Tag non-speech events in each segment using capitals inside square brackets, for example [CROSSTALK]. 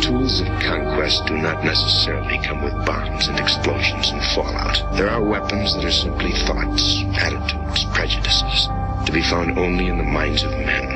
Tools of conquest do not necessarily come with bombs and explosions and fallout. There are weapons that are simply thoughts, attitudes, prejudices, to be found only in the minds of men.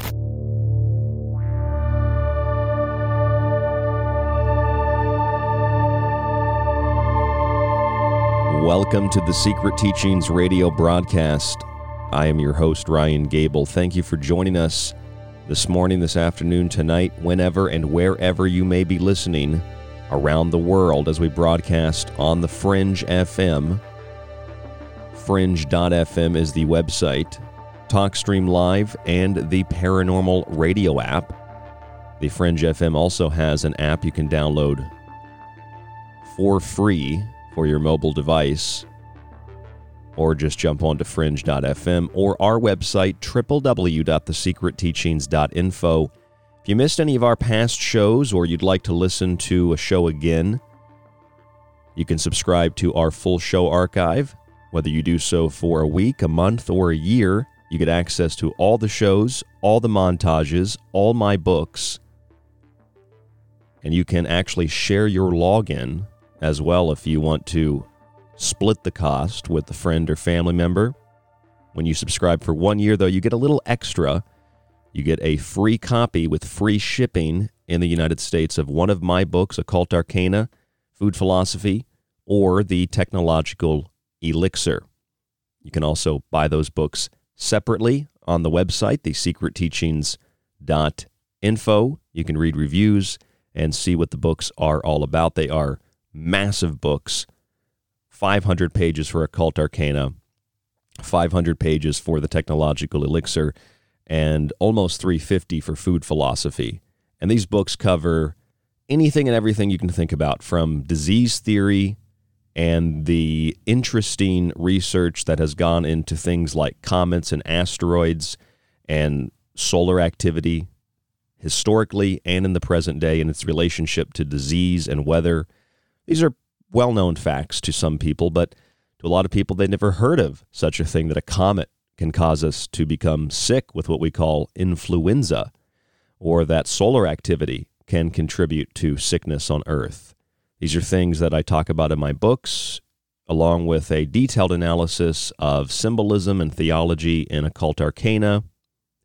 Welcome to the Secret Teachings radio broadcast. I am your host, Ryan Gable. Thank you for joining us this morning, this afternoon, tonight, whenever and wherever you may be listening around the world as we broadcast on the Fringe FM. Fringe.fm is the website, TalkStream Live, and the Paranormal Radio app. The Fringe FM also has an app you can download for free for your mobile device or just jump onto fringe.fm or our website www.thesecretteachings.info. If you missed any of our past shows or you'd like to listen to a show again, You can subscribe to our full show archive, whether you do so for a week, a month, or a year. You get access to all the shows, all the montages, all my books, and you can actually share your login as well if you want to split the cost with a friend or family member. When you subscribe for one year, though, you get a little extra. You get a free copy with free shipping in the United States of one of my books, Occult Arcana, Food Philosophy, or The Technological Elixir. You can also buy those books separately on the website, thesecretteachings.info. You can read reviews and see what the books are all about. They are massive books 500 pages for Occult Arcana, 500 pages for the Technological Elixir, and almost 350 for Food Philosophy. And these books cover anything and everything you can think about from disease theory and the interesting research that has gone into things like comets and asteroids and solar activity historically and in the present day and its relationship to disease and weather. These are well known facts to some people, but to a lot of people, they never heard of such a thing that a comet can cause us to become sick with what we call influenza, or that solar activity can contribute to sickness on Earth. These are things that I talk about in my books, along with a detailed analysis of symbolism and theology in occult arcana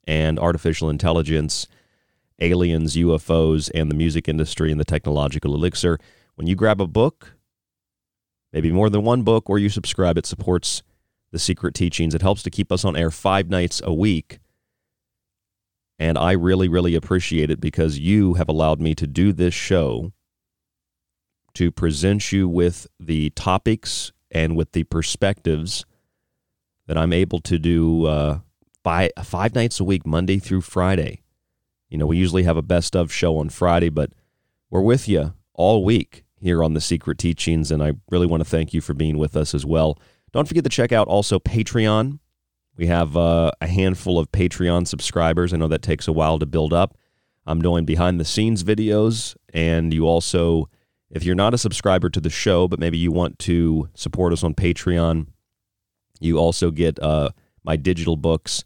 and artificial intelligence, aliens, UFOs, and the music industry and the technological elixir. When you grab a book, maybe more than one book, or you subscribe, it supports the secret teachings. It helps to keep us on air five nights a week. And I really, really appreciate it because you have allowed me to do this show to present you with the topics and with the perspectives that I'm able to do uh, five, five nights a week, Monday through Friday. You know, we usually have a best of show on Friday, but we're with you all week here on the Secret Teachings, and I really want to thank you for being with us as well. Don't forget to check out also Patreon. We have uh, a handful of Patreon subscribers. I know that takes a while to build up. I'm doing behind the scenes videos, and you also if you're not a subscriber to the show, but maybe you want to support us on Patreon, you also get uh, my digital books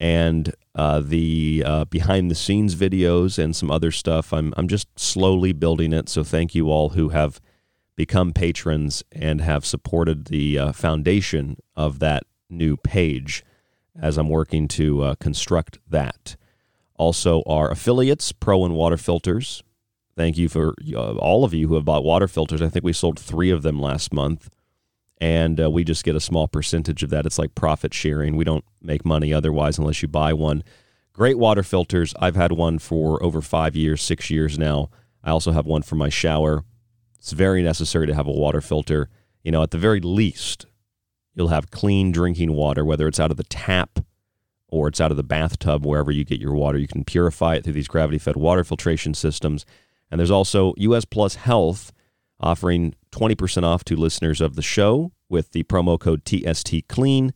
and uh, the uh, behind the scenes videos and some other stuff. I'm, I'm just slowly building it. So thank you all who have become patrons and have supported the uh, foundation of that new page as I'm working to uh, construct that. Also, our affiliates, Pro One Water Filters, Thank you for uh, all of you who have bought water filters. I think we sold three of them last month, and uh, we just get a small percentage of that. It's like profit sharing. We don't make money otherwise unless you buy one. Great water filters. I've had one for over five years, six years now. I also have one for my shower. It's very necessary to have a water filter. You know, at the very least, you'll have clean drinking water, whether it's out of the tap or it's out of the bathtub, wherever you get your water. You can purify it through these gravity fed water filtration systems. And there's also US Plus Health offering 20% off to listeners of the show with the promo code TST Clean,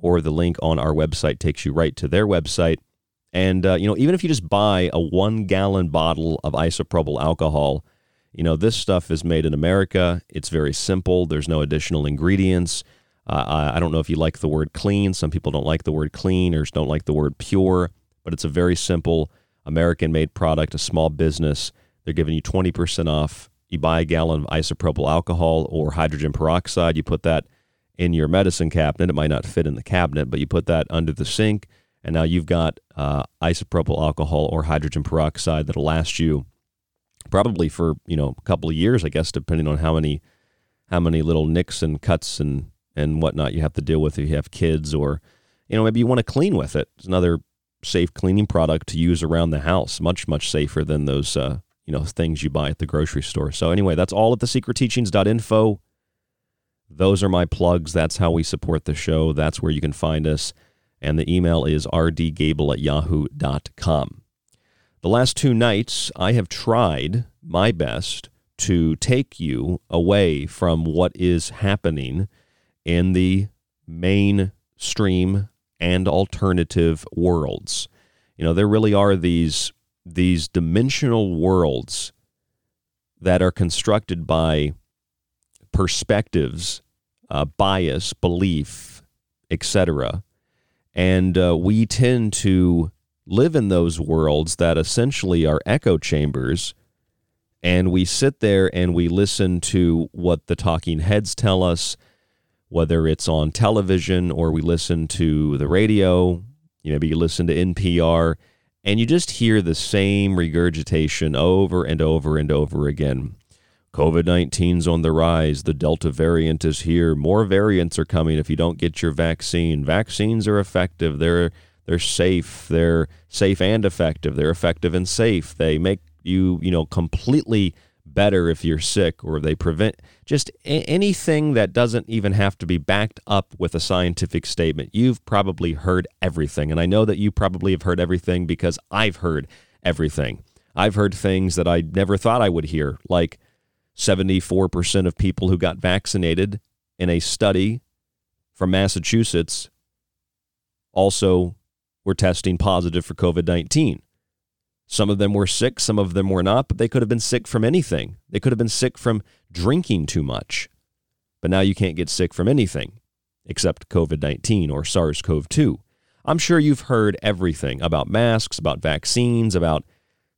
or the link on our website takes you right to their website. And, uh, you know, even if you just buy a one gallon bottle of isopropyl alcohol, you know, this stuff is made in America. It's very simple, there's no additional ingredients. Uh, I don't know if you like the word clean. Some people don't like the word clean or don't like the word pure, but it's a very simple American made product, a small business they're giving you 20% off. You buy a gallon of isopropyl alcohol or hydrogen peroxide, you put that in your medicine cabinet. It might not fit in the cabinet, but you put that under the sink, and now you've got uh, isopropyl alcohol or hydrogen peroxide that'll last you probably for you know a couple of years, I guess, depending on how many how many little nicks and cuts and and whatnot you have to deal with if you have kids or you know maybe you want to clean with it. It's another safe cleaning product to use around the house, much much safer than those uh, you know things you buy at the grocery store. So anyway, that's all at thesecretteachings.info. Those are my plugs. That's how we support the show. That's where you can find us. And the email is rdgable at yahoo.com. The last two nights, I have tried my best to take you away from what is happening in the mainstream and alternative worlds. You know, there really are these these dimensional worlds that are constructed by perspectives, uh, bias, belief, etc. And uh, we tend to live in those worlds that essentially are echo chambers. And we sit there and we listen to what the talking heads tell us, whether it's on television or we listen to the radio. You maybe you listen to NPR and you just hear the same regurgitation over and over and over again. COVID 19's on the rise. The Delta variant is here. More variants are coming if you don't get your vaccine. Vaccines are effective. They're they're safe. They're safe and effective. They're effective and safe. They make you, you know, completely better if you're sick or they prevent just a- anything that doesn't even have to be backed up with a scientific statement. You've probably heard everything. And I know that you probably have heard everything because I've heard everything. I've heard things that I never thought I would hear, like 74% of people who got vaccinated in a study from Massachusetts also were testing positive for COVID 19. Some of them were sick, some of them were not, but they could have been sick from anything. They could have been sick from drinking too much. But now you can't get sick from anything except COVID 19 or SARS CoV 2. I'm sure you've heard everything about masks, about vaccines, about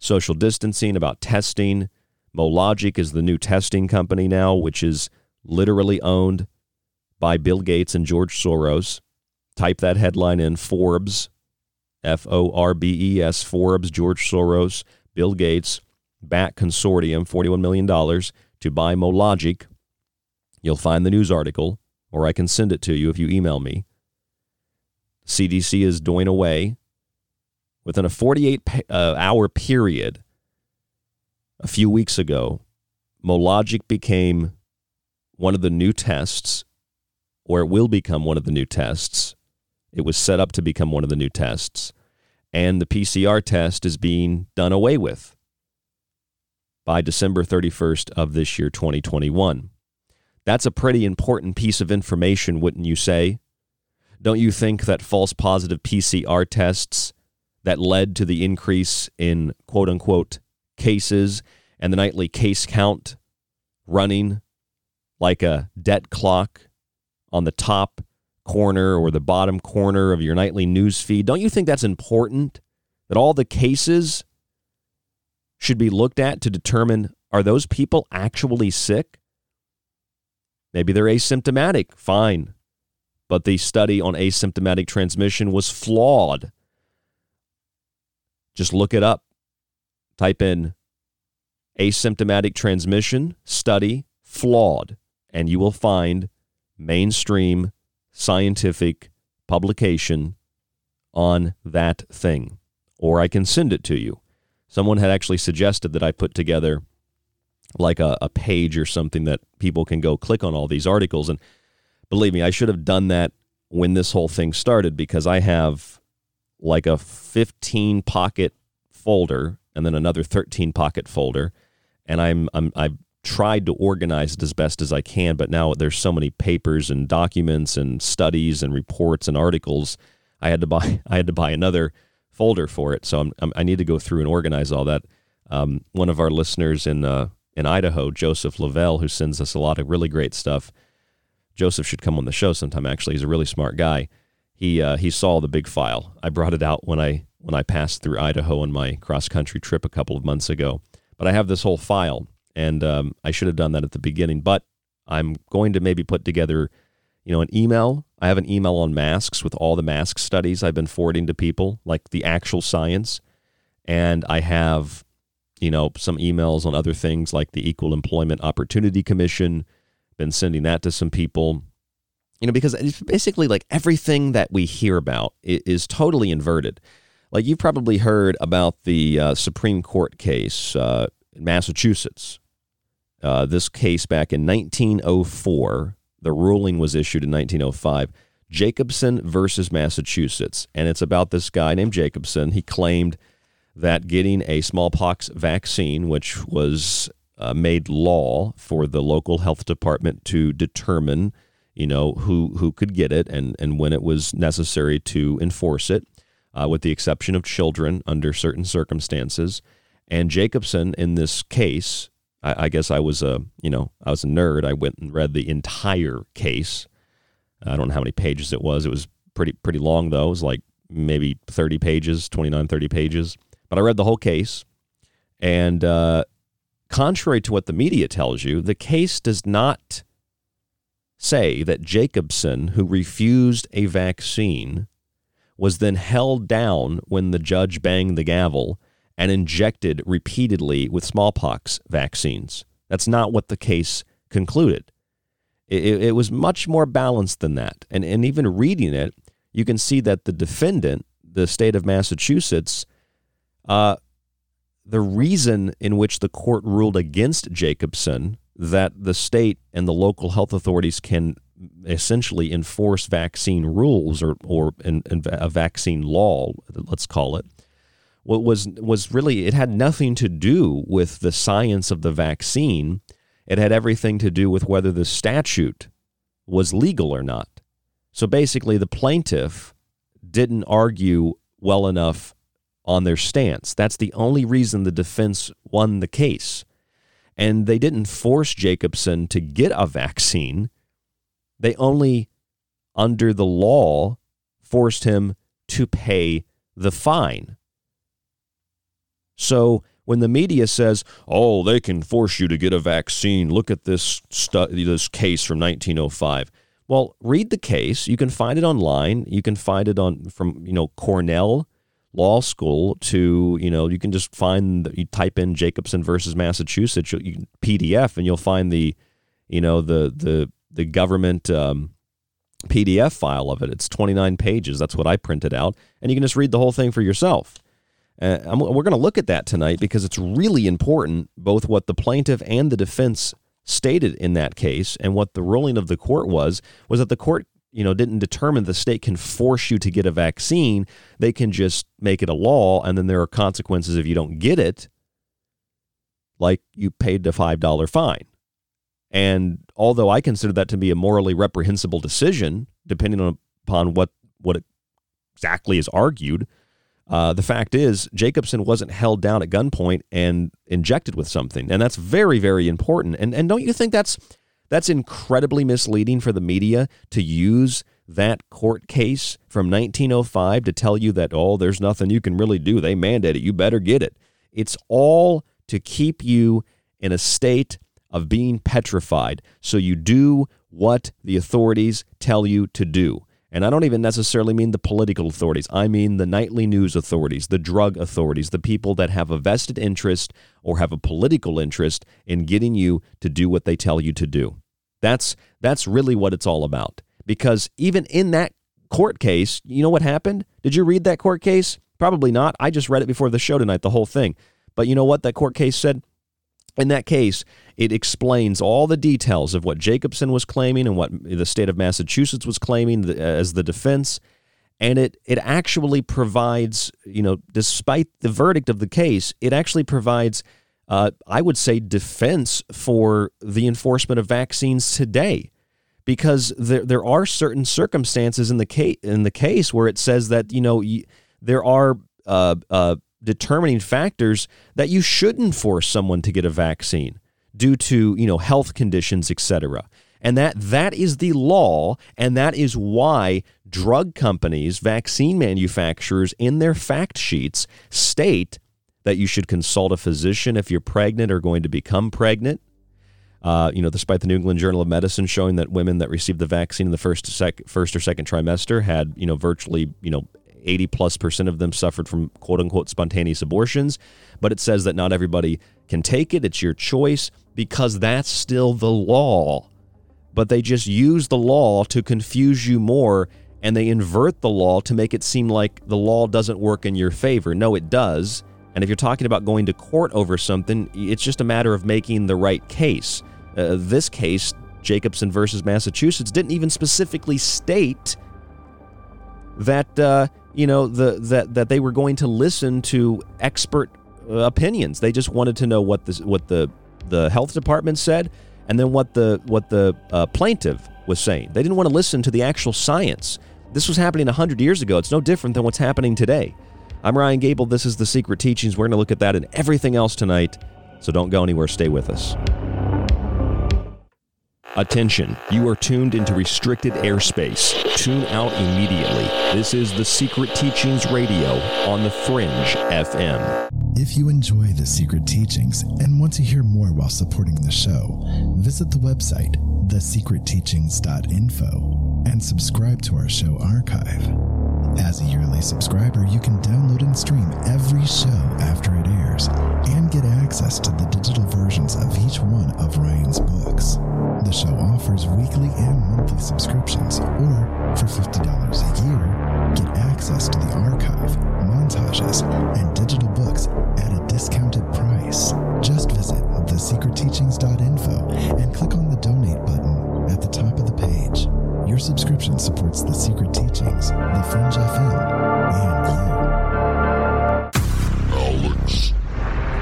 social distancing, about testing. Mologic is the new testing company now, which is literally owned by Bill Gates and George Soros. Type that headline in Forbes, F O R B E S, Forbes, George Soros, Bill Gates, back consortium, $41 million to buy Mologic. You'll find the news article, or I can send it to you if you email me. CDC is doing away within a 48 uh, hour period a few weeks ago, Mologic became one of the new tests, or it will become one of the new tests. It was set up to become one of the new tests. And the PCR test is being done away with by December 31st of this year, 2021. That's a pretty important piece of information, wouldn't you say? Don't you think that false positive PCR tests that led to the increase in quote unquote cases and the nightly case count running like a debt clock on the top corner or the bottom corner of your nightly news feed. Don't you think that's important? That all the cases should be looked at to determine are those people actually sick? Maybe they're asymptomatic. Fine. But the study on asymptomatic transmission was flawed. Just look it up. Type in asymptomatic transmission study flawed, and you will find mainstream scientific publication on that thing. Or I can send it to you. Someone had actually suggested that I put together like a, a page or something that people can go click on all these articles. And believe me, I should have done that when this whole thing started because I have like a 15 pocket folder and then another 13 pocket folder and I'm, I'm I've tried to organize it as best as I can, but now there's so many papers and documents and studies and reports and articles. I had to buy [LAUGHS] I had to buy another folder for it, so I'm, I'm, i need to go through and organize all that. Um, one of our listeners in uh, in Idaho, Joseph Lavelle, who sends us a lot of really great stuff. Joseph should come on the show sometime. Actually, he's a really smart guy. He uh, he saw the big file. I brought it out when I when I passed through Idaho on my cross country trip a couple of months ago but I have this whole file, and um, I should have done that at the beginning. But I'm going to maybe put together, you know, an email. I have an email on masks with all the mask studies I've been forwarding to people, like the actual science, and I have, you know, some emails on other things like the Equal Employment Opportunity Commission. Been sending that to some people you know, because it's basically like everything that we hear about is, totally inverted. Like you've probably heard about the uh, Supreme Court case uh, in Massachusetts. Uh, this case back in 1904, the ruling was issued in 1905. Jacobson versus Massachusetts. And it's about this guy named Jacobson. He claimed that getting a smallpox vaccine, which was uh, made law for the local health department to determine, you know, who, who could get it and, and when it was necessary to enforce it, uh, with the exception of children under certain circumstances. And Jacobson, in this case, I, I guess I was a you know I was a nerd. I went and read the entire case. I don't know how many pages it was. It was pretty pretty long though. It was like maybe 30 pages, 29, 30 pages. But I read the whole case, and uh, contrary to what the media tells you, the case does not say that Jacobson, who refused a vaccine, was then held down when the judge banged the gavel and injected repeatedly with smallpox vaccines. That's not what the case concluded. It, it, was much more balanced than that. And, and even reading it, you can see that the defendant, the state of Massachusetts, uh, the reason in which the court ruled against Jacobson that the state and the local health authorities can essentially enforce vaccine rules or, or in, in a vaccine law, let's call it, what was was really it had nothing to do with the science of the vaccine. It had everything to do with whether the statute was legal or not. So basically, the plaintiff didn't argue well enough on their stance. That's the only reason the defense won the case. And they didn't force Jacobson to get a vaccine. They only, under the law, forced him to pay the fine. So when the media says, "Oh, they can force you to get a vaccine," look at this stu- this case from 1905. Well, read the case. You can find it online. You can find it on from you know Cornell Law School to you know you can just find you type in Jacobson versus Massachusetts you, PDF and you'll find the you know the the the government um, PDF file of it. It's 29 pages. That's what I printed out, and you can just read the whole thing for yourself. Uh, we're going to look at that tonight because it's really important, both what the plaintiff and the defense stated in that case and what the ruling of the court was was that the court you know didn't determine the state can force you to get a vaccine. They can just make it a law and then there are consequences if you don't get it like you paid the $5 fine. And although i consider that to be a morally reprehensible decision depending on, upon what what exactly is argued uh, the fact is, Jacobson wasn't held down at gunpoint and injected with something, and that's very, very important. And and don't you think that's that's incredibly misleading for the media to use that court case from 1905 to tell you that oh, there's nothing you can really do. They mandate it. You better get it. It's all to keep you in a state of being petrified, so you do what the authorities tell you to do. And I don't even necessarily mean the political authorities. I mean the nightly news authorities, the drug authorities, the people that have a vested interest or have a political interest in getting you to do what they tell you to do. That's that's really what it's all about. Because even in that court case, you know what happened? Did you read that court case? Probably not. I just read it before the show tonight, the whole thing. But you know what that court case said? In that case, it explains all the details of what Jacobson was claiming and what the state of Massachusetts was claiming as the defense. And it, it actually provides, you know, despite the verdict of the case, it actually provides, uh, I would say, defense for the enforcement of vaccines today. Because there, there are certain circumstances in the case in the case where it says that you know there are uh, uh, determining factors that you shouldn't force someone to get a vaccine due to you know health conditions etc and that that is the law and that is why drug companies vaccine manufacturers in their fact sheets state that you should consult a physician if you're pregnant or going to become pregnant. Uh, you know, despite the New England Journal of Medicine showing that women that received the vaccine in the first, sec- first or second trimester had, you know, virtually, you know, 80 plus percent of them suffered from quote unquote spontaneous abortions. But it says that not everybody can take it. It's your choice because that's still the law. But they just use the law to confuse you more and they invert the law to make it seem like the law doesn't work in your favor. No, it does. And if you're talking about going to court over something, it's just a matter of making the right case. Uh, this case, Jacobson versus Massachusetts, didn't even specifically state that uh, you know the that that they were going to listen to expert uh, opinions. They just wanted to know what the what the the health department said, and then what the what the uh, plaintiff was saying. They didn't want to listen to the actual science. This was happening hundred years ago. It's no different than what's happening today. I'm Ryan Gable. This is the Secret Teachings. We're going to look at that and everything else tonight So don't go anywhere, stay with us. Attention, you are tuned into restricted airspace. Tune out immediately. This is the Secret Teachings Radio on the Fringe FM. If you enjoy the secret teachings and want to hear more while supporting the show, visit the website thesecretteachings.info and subscribe to our show archive. As a yearly subscriber, you can download and stream every show after it airs and get access to the digital versions of each one of Ryan's books. The show offers weekly and monthly subscriptions, or for $50 a year, get access to the archive, montages, and digital books at a discounted price. Just visit thesecretteachings.info and click on the donate button Your subscription supports the secret teachings, the Fringe FM, and you. Alex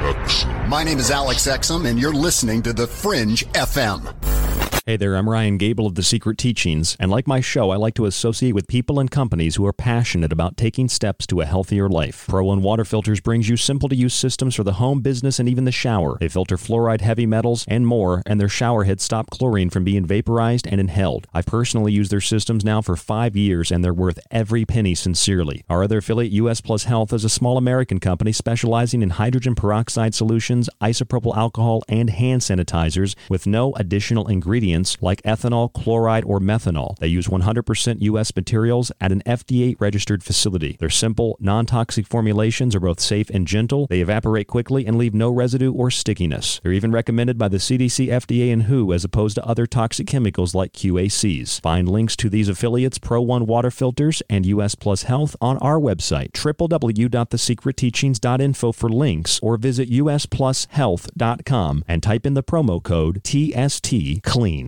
Exum. My name is Alex Exum, and you're listening to The Fringe FM. Hey there, I'm Ryan Gable of The Secret Teachings, and like my show, I like to associate with people and companies who are passionate about taking steps to a healthier life. Pro One Water Filters brings you simple to use systems for the home, business, and even the shower. They filter fluoride, heavy metals, and more, and their shower heads stop chlorine from being vaporized and inhaled. I've personally used their systems now for five years, and they're worth every penny sincerely. Our other affiliate, US Plus Health, is a small American company specializing in hydrogen peroxide solutions, isopropyl alcohol, and hand sanitizers with no additional ingredients like ethanol, chloride, or methanol. They use 100% U.S. materials at an FDA registered facility. Their simple, non toxic formulations are both safe and gentle. They evaporate quickly and leave no residue or stickiness. They're even recommended by the CDC, FDA, and WHO as opposed to other toxic chemicals like QACs. Find links to these affiliates, Pro One Water Filters, and US Plus Health on our website, www.thesecretteachings.info for links, or visit usplushealth.com and type in the promo code TST CLEAN.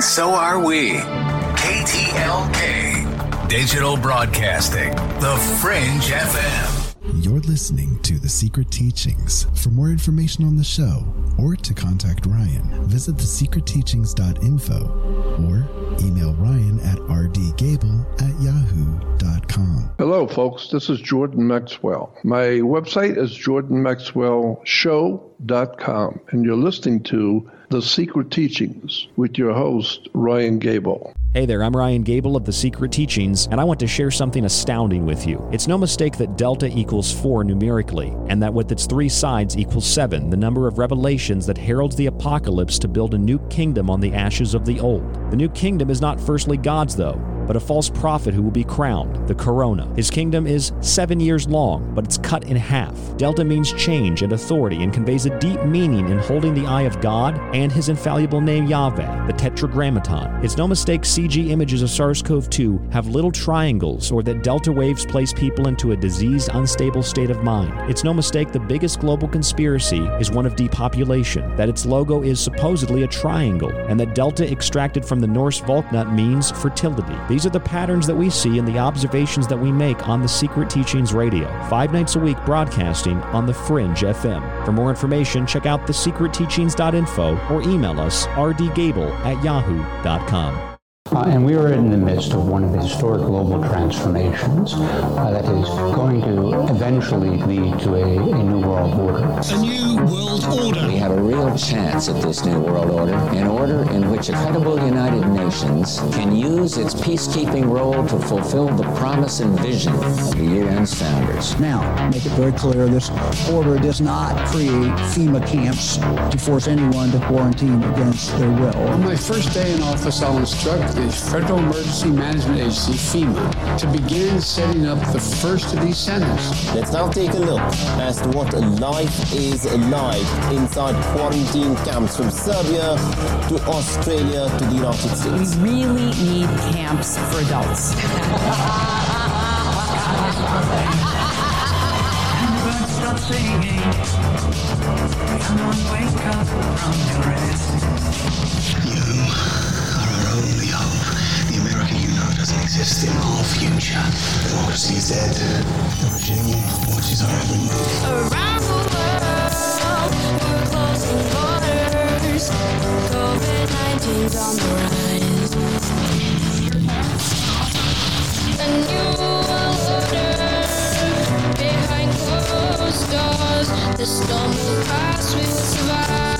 And so are we. KTLK, Digital Broadcasting, The Fringe FM. You're listening to The Secret Teachings. For more information on the show or to contact Ryan, visit thesecretteachings.info or email Ryan at rdgable at yahoo.com. Hello, folks. This is Jordan Maxwell. My website is jordanmaxwellshow.com, and you're listening to The Secret Teachings with your host, Ryan Gable. Hey there, I'm Ryan Gable of The Secret Teachings, and I want to share something astounding with you. It's no mistake that delta equals 4 numerically, and that with its three sides equals 7, the number of revelations that heralds the apocalypse to build a new kingdom on the ashes of the old. The new kingdom is not firstly God's, though but a false prophet who will be crowned, the corona. His kingdom is seven years long, but it's cut in half. Delta means change and authority and conveys a deep meaning in holding the eye of God and his infallible name Yahweh, the Tetragrammaton. It's no mistake CG images of SARS CoV 2 have little triangles or that delta waves place people into a diseased, unstable state of mind. It's no mistake the biggest global conspiracy is one of depopulation, that its logo is supposedly a triangle, and that delta extracted from the Norse Valknut means fertility. These are the patterns that we see and the observations that we make on the Secret Teachings Radio, five nights a week broadcasting on the Fringe FM. For more information, check out thesecretteachings.info or email us rdgable at yahoo.com. Uh, and we are in the midst of one of the historic global transformations uh, that is going to eventually lead to a, a, new world order. A new world order. We have a real chance at this new world order, an order in which a credible United Nations can use its peacekeeping role to fulfill the promise and vision of the UN's founders. Now, make it very clear this order does not create FEMA camps to force anyone to quarantine against their will. On my first day in office, I'll instruct the Federal Emergency Management Agency, FEMA, to begin setting up the first of these centers. Let's now take a look as to what life is like inside quarantine camps from Serbia to Australia to the United States. We really need camps for adults. [LAUGHS] Come on, wake up from your rest. You are our only hope. The America you know doesn't exist in our future. Democracy is dead. The regime watches our every move. Around the world, we're closing borders. COVID-19's on the rise. A new order behind closed doors. The storm will pass, we will survive.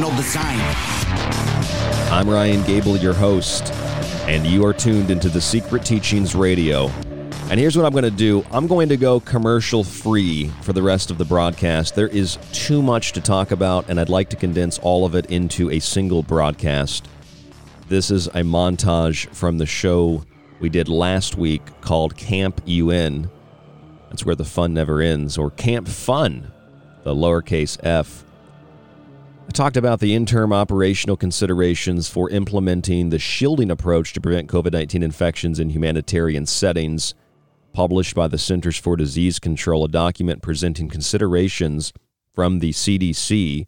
situational design. I'm Ryan Gable, your host, and you are tuned into the Secret Teachings Radio. And here's what I'm going to do I'm going to go commercial free for the rest of the broadcast. There is too much to talk about, and I'd like to condense all of it into a single broadcast. This is a montage from the show we did last week called Camp UN. That's where the fun never ends, or Camp Fun, the lowercase f. I talked about the interim operational considerations for implementing the shielding approach to prevent COVID 19 infections in humanitarian settings, published by the Centers for Disease Control, a document presenting considerations from the CDC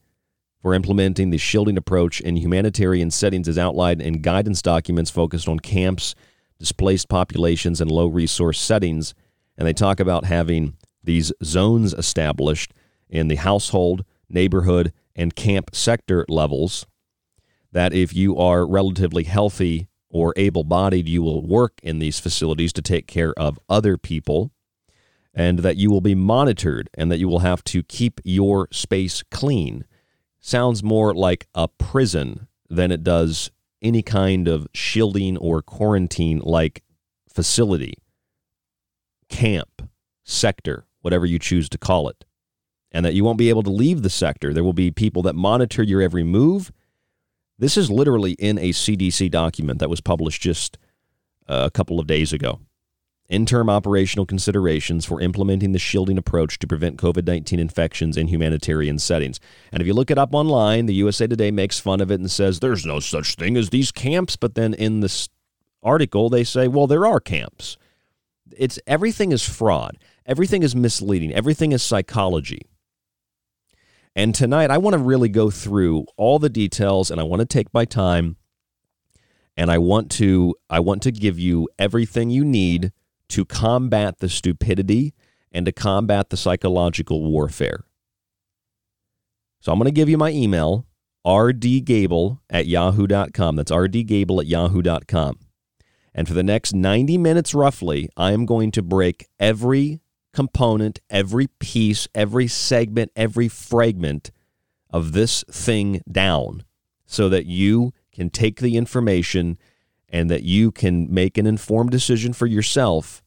for implementing the shielding approach in humanitarian settings as outlined in guidance documents focused on camps, displaced populations, and low resource settings. And they talk about having these zones established in the household, neighborhood, and camp sector levels that if you are relatively healthy or able bodied, you will work in these facilities to take care of other people, and that you will be monitored and that you will have to keep your space clean. Sounds more like a prison than it does any kind of shielding or quarantine like facility, camp, sector, whatever you choose to call it and that you won't be able to leave the sector. There will be people that monitor your every move. This is literally in a CDC document that was published just uh, a couple of days ago. Interim operational considerations for implementing the shielding approach to prevent COVID 19 infections in humanitarian settings. And if you look it up online, the USA Today makes fun of it and says there's no such thing as these camps. But then in this article, they say, well, there are camps. It's everything is fraud, everything is misleading, everything is psychology. And tonight, I want to really go through all the details and I want to take my time and I want to I want to give you everything you need to combat the stupidity and to combat the psychological warfare. So I'm going to give you my email, rdgable at yahoo.com. That's rdgable at yahoo.com. And for the next 90 minutes roughly, I am going to break every component, every piece, every segment, every fragment of this thing down so that you can take the information and that you can make an informed decision for yourself.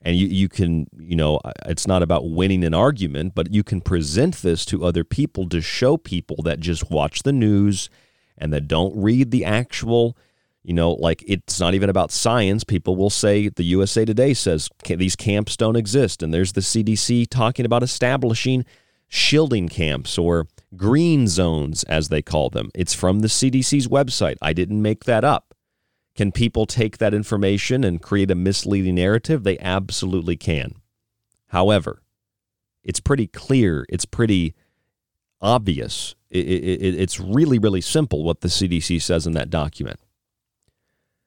And you, you can you know it's not about winning an argument but you can present this to other people to show people that just watch the news and that don't read the actual you know, like it's not even about science. People will say the USA Today says these camps don't exist. And there's the CDC talking about establishing shielding camps or green zones, as they call them. It's from the CDC's website. I didn't make that up. Can people take that information and create a misleading narrative? They absolutely can. However, it's pretty clear, it's pretty obvious, it, it, it's really, really simple what the CDC says in that document.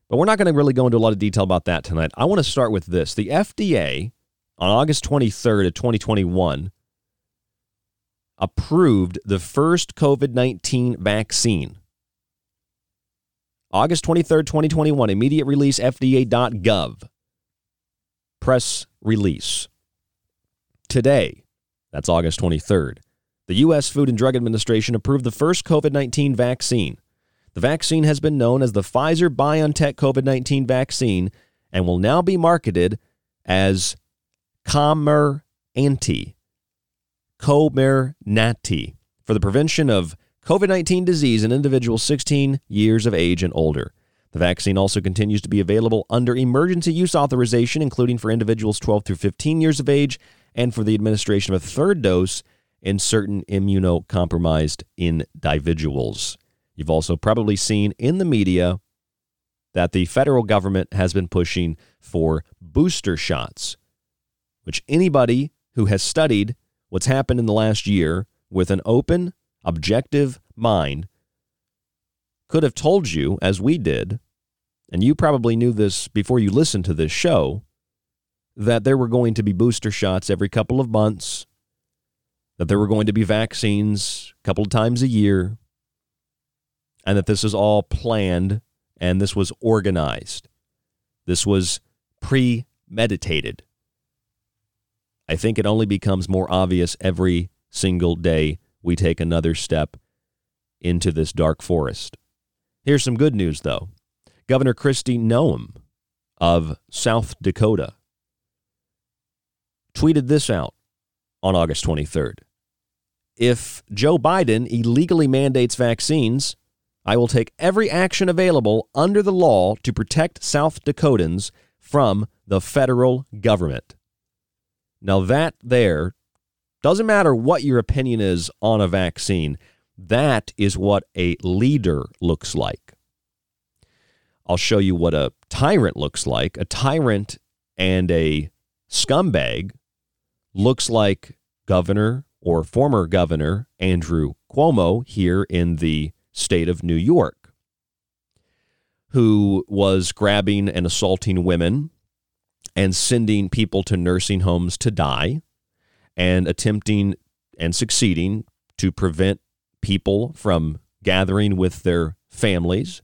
But we're not going to really go into a lot of detail about that tonight. I want to start with this. The FDA on August 23rd of 2021 approved the first COVID-19 vaccine. August 23rd, 2021, immediate release fda.gov. Press release. Today, that's August 23rd, the U.S. Food and Drug Administration approved the first COVID 19 vaccine. The vaccine has been known as the Pfizer BioNTech COVID 19 vaccine and will now be marketed as Comirnaty. Comirnaty for the prevention of COVID 19 disease in individuals 16 years of age and older. The vaccine also continues to be available under emergency use authorization, including for individuals 12 through 15 years of age and for the administration of a third dose in certain immunocompromised individuals. You've also probably seen in the media that the federal government has been pushing for booster shots, which anybody who has studied what's happened in the last year with an open, objective mind could have told you, as we did, and you probably knew this before you listened to this show, that there were going to be booster shots every couple of months, that there were going to be vaccines a couple of times a year, and that this is all planned and this was organized. This was premeditated. I think it only becomes more obvious every single day we take another step into this dark forest. Here's some good news, though. Governor Kristi Noem of South Dakota tweeted this out on August 23rd. If Joe Biden illegally mandates vaccines, I will take every action available under the law to protect South Dakotans from the federal government. Now, that there doesn't matter what your opinion is on a vaccine, that is what a leader looks like. I'll show you what a tyrant looks like. A tyrant and a scumbag looks like Governor or former Governor Andrew Cuomo here in the state of New York, who was grabbing and assaulting women and sending people to nursing homes to die and attempting and succeeding to prevent people from gathering with their families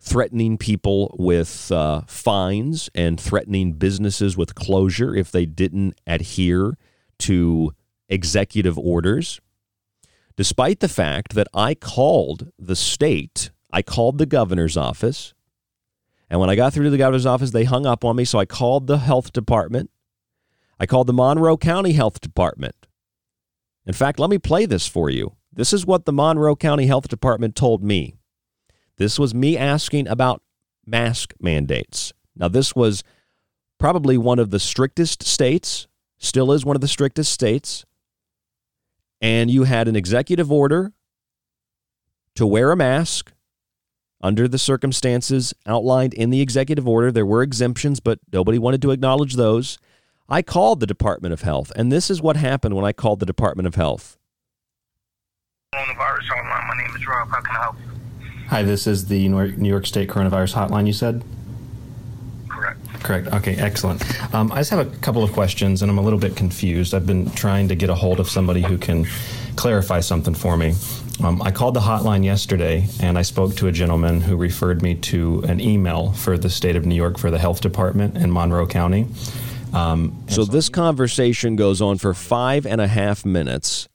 threatening people with uh, fines and threatening businesses with closure if they didn't adhere to executive orders, despite the fact that I called the state, I called the governor's office. And when I got through to the governor's office, they hung up on me. So I called the health department. I called the Monroe County Health Department. In fact, let me play this for you. This is what the Monroe County Health Department told me. This was me asking about mask mandates. Now, this was probably one of the strictest states, still is one of the strictest states. And you had an executive order to wear a mask under the circumstances outlined in the executive order. There were exemptions, but nobody wanted to acknowledge those. I called the Department of Health, and this is what happened when I called the Department of Health. Coronavirus hotline. My name is Rob. How can I help you? Hi, this is the New York State Coronavirus Hotline, you said? Correct. Okay, excellent. Um, I just have a couple of questions, and I'm a little bit confused. I've been trying to get a hold of somebody who can clarify something for me. Um, I called the hotline yesterday, and I spoke to a gentleman who referred me to an email for the state of New York for the health department in Monroe County. Um, so this conversation goes on for five and a half minutes.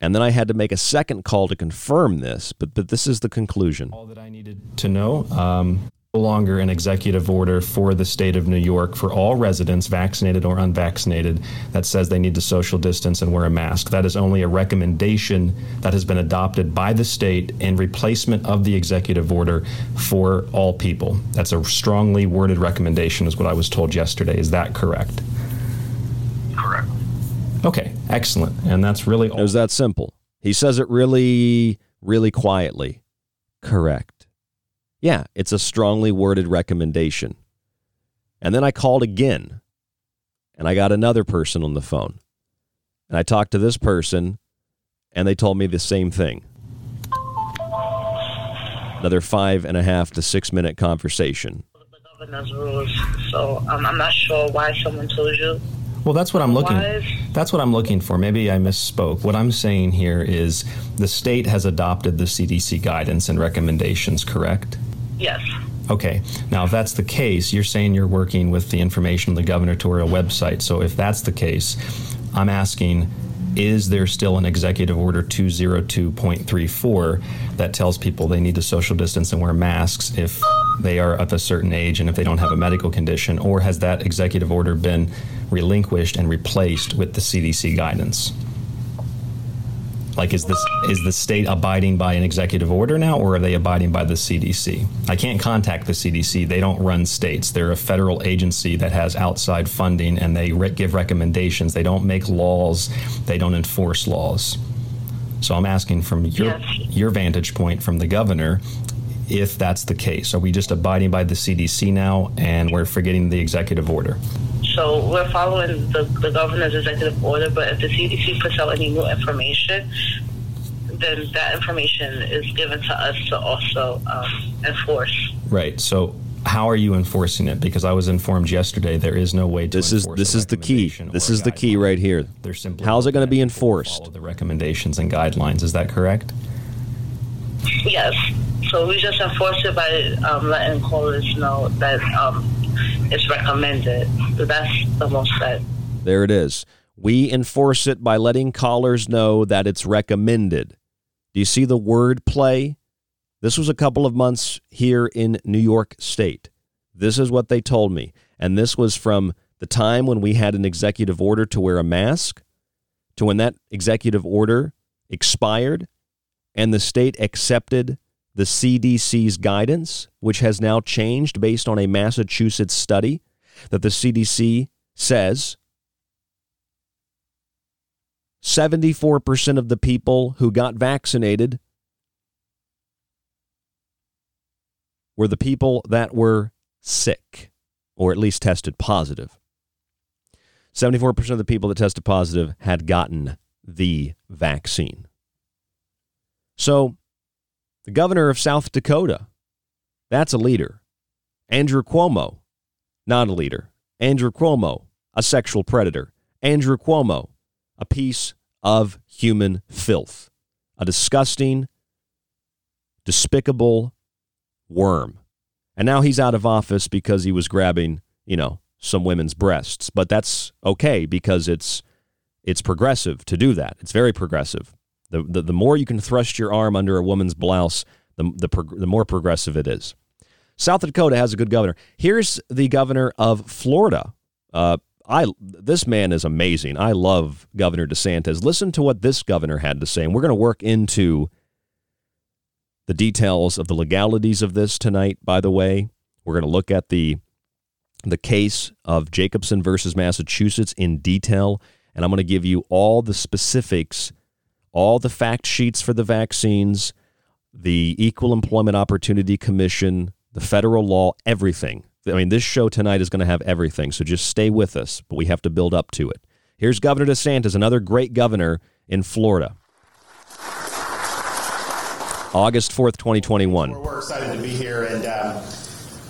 And then I had to make a second call to confirm this, but, but this is the conclusion. All that I needed to know. Um, longer an executive order for the state of New York for all residents, vaccinated or unvaccinated, that says they need to social distance and wear a mask. That is only a recommendation that has been adopted by the state in replacement of the executive order for all people. That's a strongly worded recommendation, is what I was told yesterday. Is that correct? Correct. Okay, excellent. And that's really all. It was that simple. He says it really, really quietly. Correct. Yeah, it's a strongly worded recommendation. And then I called again and I got another person on the phone. And I talked to this person and they told me the same thing. Another five and a half to six minute conversation. Governor's rules, so um, I'm not sure why someone told you well, that's what I'm looking. That's what I'm looking for. Maybe I misspoke. What I'm saying here is the state has adopted the CDC guidance and recommendations. Correct? Yes. Okay. Now, if that's the case, you're saying you're working with the information on the gubernatorial website. So, if that's the case, I'm asking is there still an executive order 202.34 that tells people they need to social distance and wear masks if they are of a certain age and if they don't have a medical condition? Or has that executive order been relinquished and replaced with the CDC guidance? Like, is this is the state abiding by an executive order now, or are they abiding by the CDC? I can't contact the CDC; they don't run states. They're a federal agency that has outside funding, and they re- give recommendations. They don't make laws. They don't enforce laws. So I'm asking from your your vantage point, from the governor, if that's the case. Are we just abiding by the CDC now, and we're forgetting the executive order? So we're following the, the governor's executive order, but if the CDC puts out any new information, then that information is given to us to also um, enforce. Right. So how are you enforcing it? Because I was informed yesterday there is no way to This is enforce this a is the key. This is the key right here. They're simply How's it going to be enforced? follow the recommendations and guidelines. Is that correct? Yes. So we just enforce it by um, letting callers know that um, it's recommended. So that's the most that. There it is. We enforce it by letting callers know that it's recommended. Do you see the word play? This was a couple of months here in New York State. This is what they told me. And this was from the time when we had an executive order to wear a mask to when that executive order expired and the state accepted the CDC's guidance, which has now changed based on a Massachusetts study that the CDC says 74% of the people who got vaccinated were the people that were sick or at least tested positive. 74% of the people that tested positive had gotten the vaccine. So, the governor of South Dakota, that's a leader. Andrew Cuomo, not a leader. Andrew Cuomo, a sexual predator. Andrew Cuomo, a piece of human filth, a disgusting, despicable worm. And now he's out of office because he was grabbing, you know, some women's breasts. But that's okay because it's it's progressive to do that. It's very progressive. The the, the more you can thrust your arm under a woman's blouse, the the, prog- the more progressive it is. South Dakota has a good governor. Here's the governor of Florida. Uh, I this man is amazing. I love Governor DeSantis. Listen to what this governor had to say, and we're going to work into the details of the legalities of this tonight. By the way, we're going to look at the the case of Jacobson versus Massachusetts in detail, and I'm going to give you all the specifics, all the fact sheets for the vaccines, the Equal Employment Opportunity Commission, the federal law, everything. I mean, this show tonight is going to have everything, so just stay with us, but we have to build up to it. Here's Governor DeSantis, another great governor in Florida. August 4th, 2021. We're excited to be here, and um,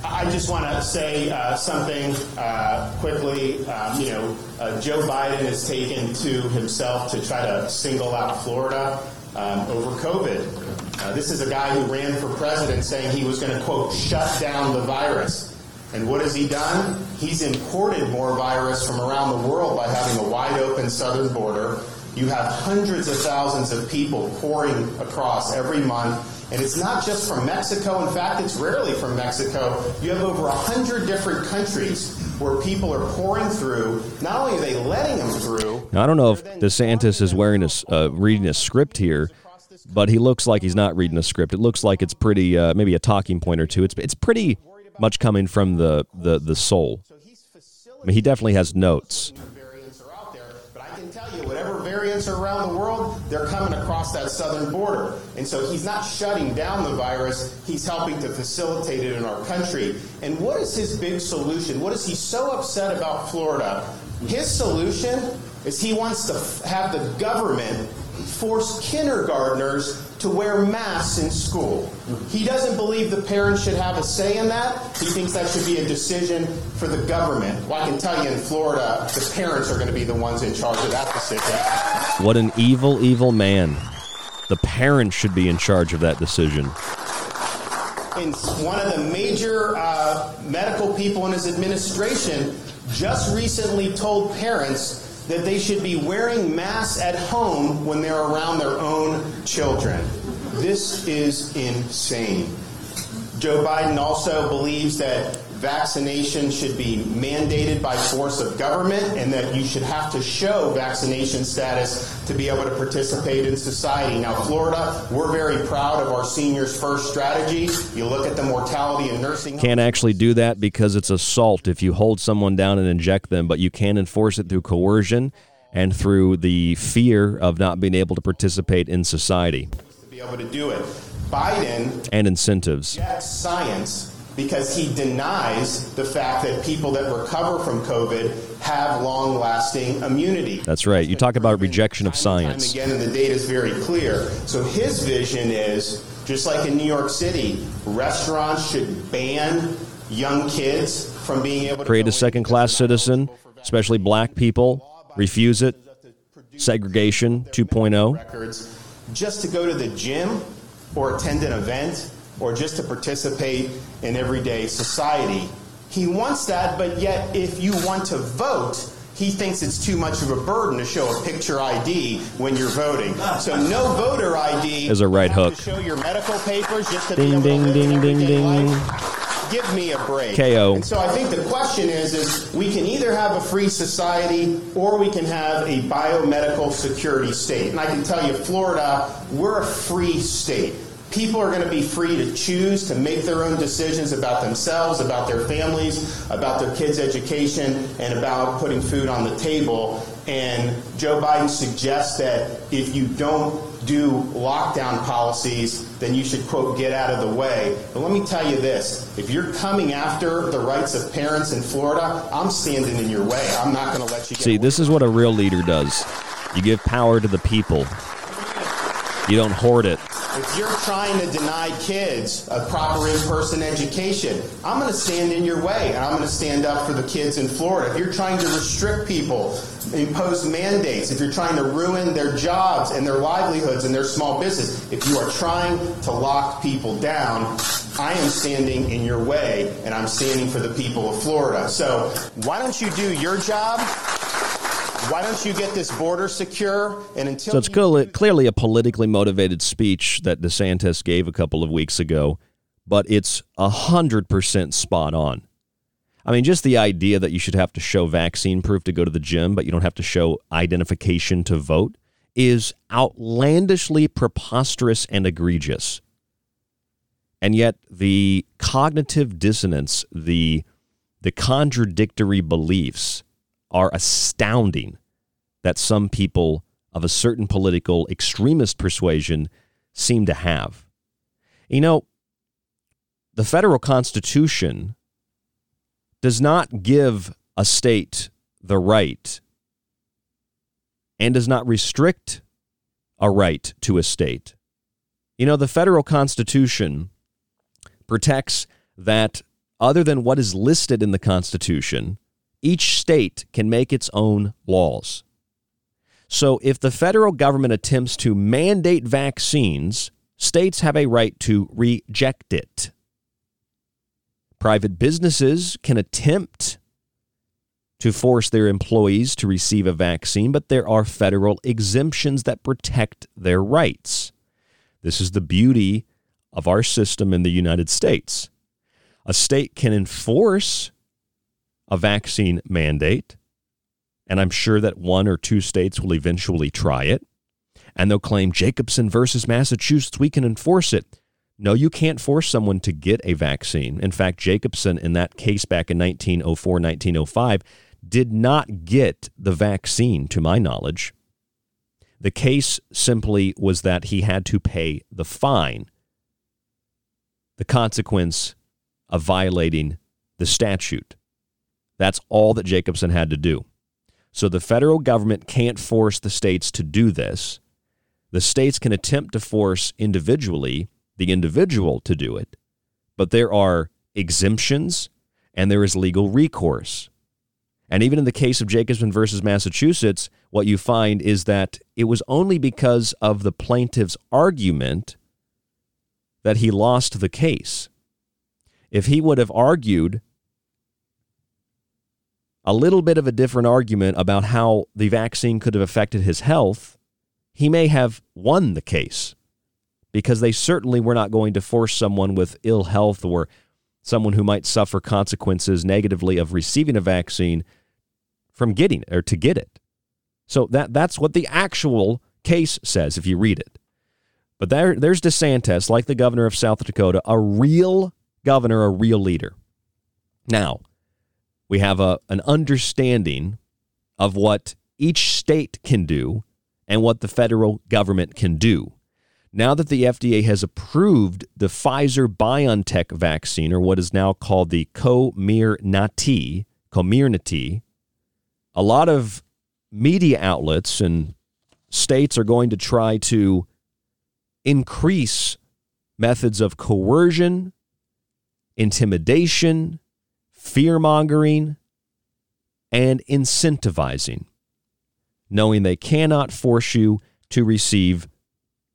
I just want to say uh, something uh, quickly. Um, you know, uh, Joe Biden has taken to himself to try to single out Florida um, over COVID. Uh, this is a guy who ran for president saying he was going to, quote, shut down the virus. And what has he done? He's imported more virus from around the world by having a wide open southern border. You have hundreds of thousands of people pouring across every month. And it's not just from Mexico. In fact, it's rarely from Mexico. You have over 100 different countries where people are pouring through. Not only are they letting them through, Now, I don't know if DeSantis is wearing a, uh, reading a script here, but he looks like he's not reading a script. It looks like it's pretty, uh, maybe a talking point or two. It's it's pretty much coming from the the the soul. I mean, he definitely has notes. I can tell you, are around the world, they're coming across that southern border. And so he's not shutting down the virus, he's helping to facilitate it in our country. And what is his big solution? What is he so upset about Florida? His solution is he wants to f- have the government force kindergartners to wear masks in school. He doesn't believe the parents should have a say in that. He thinks that should be a decision for the government. Well, I can tell you in Florida, the parents are going to be the ones in charge of that decision. What an evil, evil man. The parents should be in charge of that decision. And one of the major uh, medical people in his administration just recently told parents that they should be wearing masks at home when they're around their own children. This is insane. Joe Biden also believes that vaccination should be mandated by force of government and that you should have to show vaccination status to be able to participate in society. Now, Florida, we're very proud of our seniors first strategy. You look at the mortality in nursing Can't actually do that because it's assault if you hold someone down and inject them, but you can enforce it through coercion and through the fear of not being able to participate in society to be able to do it. Biden and incentives. science because he denies the fact that people that recover from COVID have long lasting immunity. That's right. You talk about rejection of Time science. again, and the data is very clear. So his vision is just like in New York City, restaurants should ban young kids from being able to Create a second class citizen, especially black people. Refuse it. Segregation oh. 2.0. records just to go to the gym or attend an event or just to participate in everyday society. He wants that, but yet if you want to vote, he thinks it's too much of a burden to show a picture ID when you're voting. So no voter ID. Is a right hook. Show your medical papers just to be Ding, able to ding, live ding, an ding, everyday ding. life. Give me a break. KO. And so I think the question is, is we can either have a free society or we can have a biomedical security state. And I can tell you, Florida, we're a free state. People are going to be free to choose to make their own decisions about themselves, about their families, about their kids' education, and about putting food on the table. And Joe Biden suggests that if you don't do lockdown policies, then you should, quote, get out of the way. But let me tell you this if you're coming after the rights of parents in Florida, I'm standing in your way. I'm not going to let you See, this is what a real leader does. You give power to the people. You don't hoard it. If you're trying to deny kids a proper in-person education, I'm going to stand in your way and I'm going to stand up for the kids in Florida. If you're trying to restrict people, impose mandates, if you're trying to ruin their jobs and their livelihoods and their small business, if you are trying to lock people down, I am standing in your way and I'm standing for the people of Florida. So why don't you do your job? Why don't you get this border secure? And until So it's clearly, clearly a politically motivated speech that DeSantis gave a couple of weeks ago, but it's 100% spot on. I mean, just the idea that you should have to show vaccine proof to go to the gym, but you don't have to show identification to vote is outlandishly preposterous and egregious. And yet, the cognitive dissonance, the, the contradictory beliefs are astounding that some people of a certain political extremist persuasion seem to have. You know, the federal constitution does not give a state the right and does not restrict a right to a state. You know, the federal constitution protects that other than what is listed in the constitution, each state can make its own laws. So if the federal government attempts to mandate vaccines, states have a right to reject it. Private businesses can attempt to force their employees to receive a vaccine, but there are federal exemptions that protect their rights. This is the beauty of our system in the United States. A state can enforce a vaccine mandate, and I'm sure that one or two states will eventually try it, and they'll claim Jacobson versus Massachusetts, we can enforce it. No, you can't force someone to get a vaccine. In fact, Jacobson, in that case back in 1904, 1905, did not get the vaccine, to my knowledge. The case simply was that he had to pay the fine, the consequence of violating the statute. That's all that Jacobson had to do. So the federal government can't force the states to do this. The states can attempt to force individually the individual to do it, but there are exemptions and there is legal recourse. And even in the case of Jacobson versus Massachusetts, what you find is that it was only because of the plaintiff's argument that he lost the case. If he would have argued a little bit of a different argument about how the vaccine could have affected his health, he may have won the case because they certainly were not going to force someone with ill health or someone who might suffer consequences negatively of receiving a vaccine from getting or to get it. So that that's what the actual case says if you read it. But there there's DeSantis, like the governor of South Dakota, a real governor, a real leader. Now, we have a an understanding of what each state can do and what the federal government can do. Now that the FDA has approved the Pfizer BioNTech vaccine, or what is now called the Comirnaty, Comirnaty, a lot of media outlets and states are going to try to increase methods of coercion, intimidation, fear mongering, and incentivizing, knowing they cannot force you to receive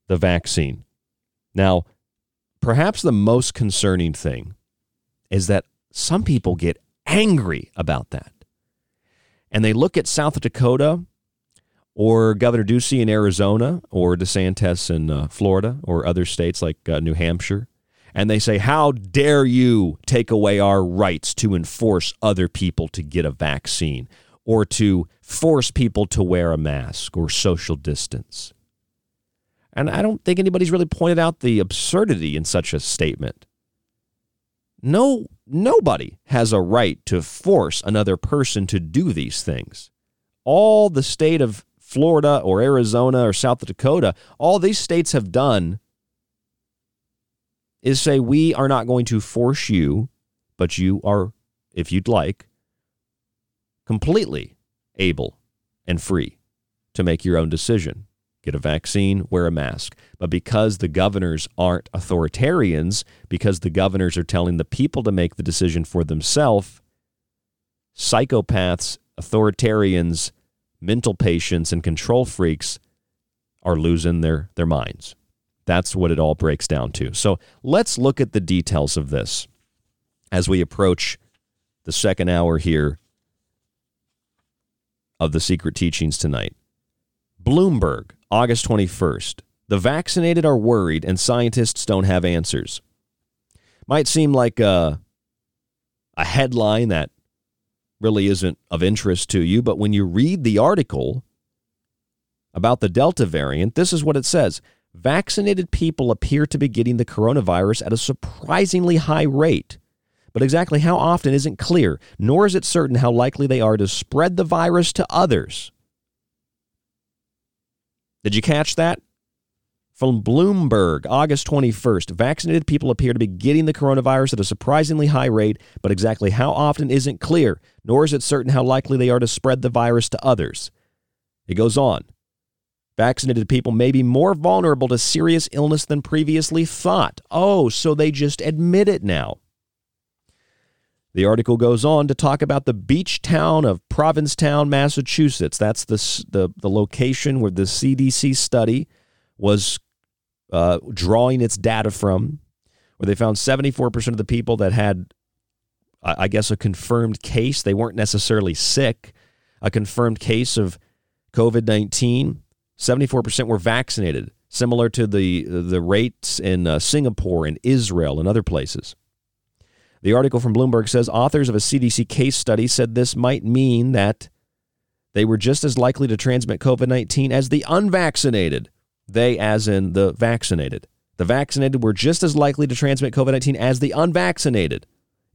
the vaccine. Now, perhaps the most concerning thing is that some people get angry about that. And they look at South Dakota or Governor Ducey in Arizona or DeSantis in uh, Florida or other states like uh, New Hampshire, and they say, How dare you take away our rights to enforce other people to get a vaccine or to force people to wear a mask or social distance? And I don't think anybody's really pointed out the absurdity in such a statement. No, nobody has a right to force another person to do these things. All the state of Florida or Arizona or South Dakota, all these states have done is say, we are not going to force you, but you are, if you'd like, completely able and free to make your own decision get a vaccine, wear a mask. But because the governors aren't authoritarians, because the governors are telling the people to make the decision for themselves, psychopaths, authoritarians, mental patients, and control freaks are losing their, their minds. That's what it all breaks down to. So let's look at the details of this as we approach the second hour here of the secret teachings tonight. Bloomberg, August 21st. The vaccinated are worried and scientists don't have answers. Might seem like a, a headline that really isn't of interest to you, but when you read the article about the Delta variant, this is what it says Vaccinated people appear to be getting the coronavirus at a surprisingly high rate. But exactly how often isn't clear, nor is it certain how likely they are to spread the virus to others. Did you catch that? From Bloomberg, August 21st, vaccinated people appear to be getting the coronavirus at a surprisingly high rate, but exactly how often isn't clear, nor is it certain how likely they are to spread the virus to others. It goes on. Vaccinated people may be more vulnerable to serious illness than previously thought. Oh, so they just admit it now. The article goes on to talk about the beach town of Provincetown, Massachusetts. That's the, the, the location where the CDC study was uh, drawing its data from, where they found 74% of the people that had, I guess, a confirmed case, they weren't necessarily sick, a confirmed case of COVID 19, 74% were vaccinated, similar to the, the rates in uh, Singapore and Israel and other places. The article from Bloomberg says authors of a CDC case study said this might mean that they were just as likely to transmit COVID 19 as the unvaccinated. They, as in the vaccinated. The vaccinated were just as likely to transmit COVID 19 as the unvaccinated.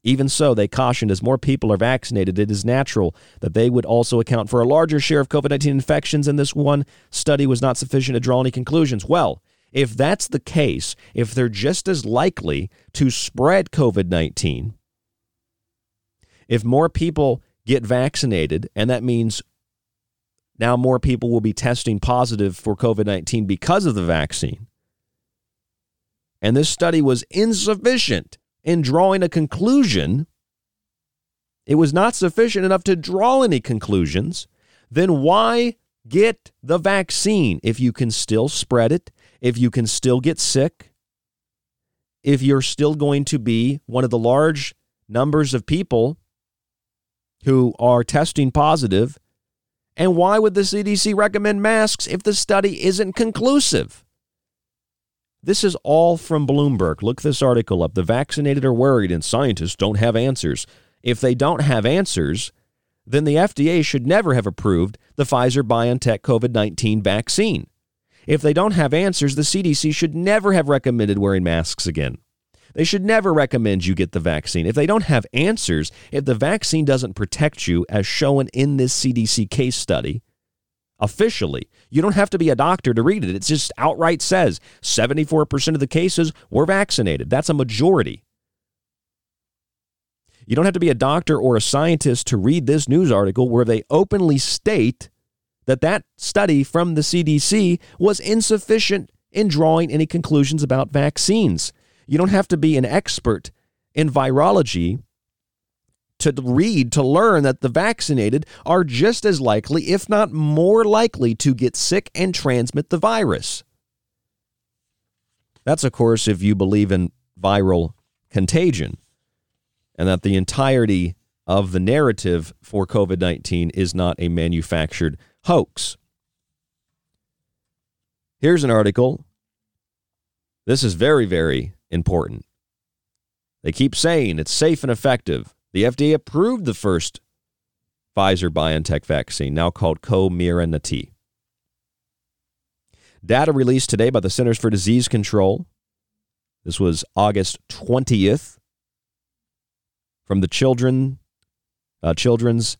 Even so, they cautioned as more people are vaccinated, it is natural that they would also account for a larger share of COVID 19 infections, and this one study was not sufficient to draw any conclusions. Well, if that's the case, if they're just as likely to spread COVID 19, if more people get vaccinated, and that means now more people will be testing positive for COVID 19 because of the vaccine, and this study was insufficient in drawing a conclusion, it was not sufficient enough to draw any conclusions, then why get the vaccine if you can still spread it if you can still get sick, if you're still going to be one of the large numbers of people who are testing positive? and why would the CDC recommend masks if the study isn't conclusive? This is all from Bloomberg. Look this article up. The vaccinated are worried and scientists don't have answers. If they don't have answers, then the FDA should never have approved the Pfizer BioNTech COVID 19 vaccine. If they don't have answers, the CDC should never have recommended wearing masks again. They should never recommend you get the vaccine. If they don't have answers, if the vaccine doesn't protect you, as shown in this CDC case study, officially, you don't have to be a doctor to read it. It just outright says 74% of the cases were vaccinated. That's a majority. You don't have to be a doctor or a scientist to read this news article where they openly state that that study from the CDC was insufficient in drawing any conclusions about vaccines. You don't have to be an expert in virology to read to learn that the vaccinated are just as likely, if not more likely, to get sick and transmit the virus. That's, of course, if you believe in viral contagion and that the entirety of the narrative for COVID 19 is not a manufactured hoax. Here's an article. This is very, very important. They keep saying it's safe and effective. The FDA approved the first Pfizer BioNTech vaccine, now called Comirnaty. Data released today by the Centers for Disease Control. This was August 20th from the Children uh, Children's.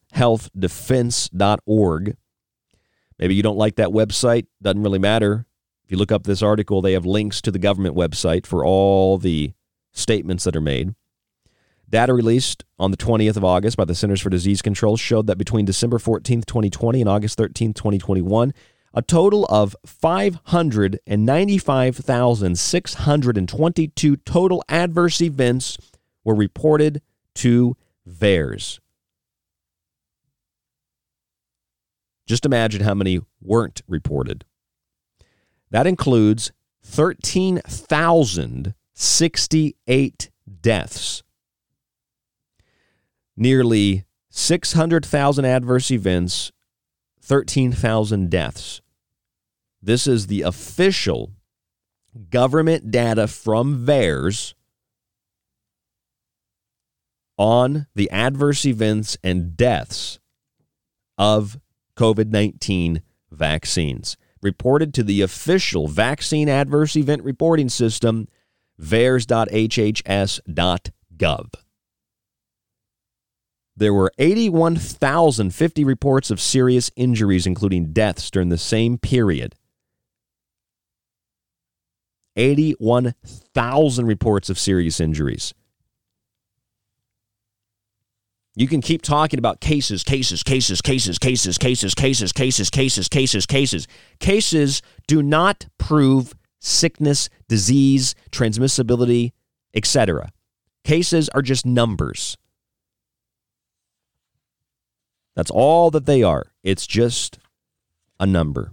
Maybe you don't like that website, doesn't really matter. If you look up this article, they have links to the government website for all the statements that are made. Data released on the 20th of August by the Centers for Disease Control showed that between December 14th, 2020 and August 13th, 2021, a total of 595,622 total adverse events were reported to VAERS. Just imagine how many weren't reported. That includes 13,068 deaths, nearly 600,000 adverse events, 13,000 deaths. This is the official government data from VAERS on the adverse events and deaths of COVID 19 vaccines. Reported to the official vaccine adverse event reporting system, vaers.hhs.gov. There were 81,050 reports of serious injuries, including deaths, during the same period. 81,000 reports of serious injuries. You can keep talking about cases, cases, cases, cases, cases, cases, cases, cases, cases, cases, cases. Cases do not prove sickness, disease, transmissibility, etc. Cases are just numbers. That's all that they are. It's just a number.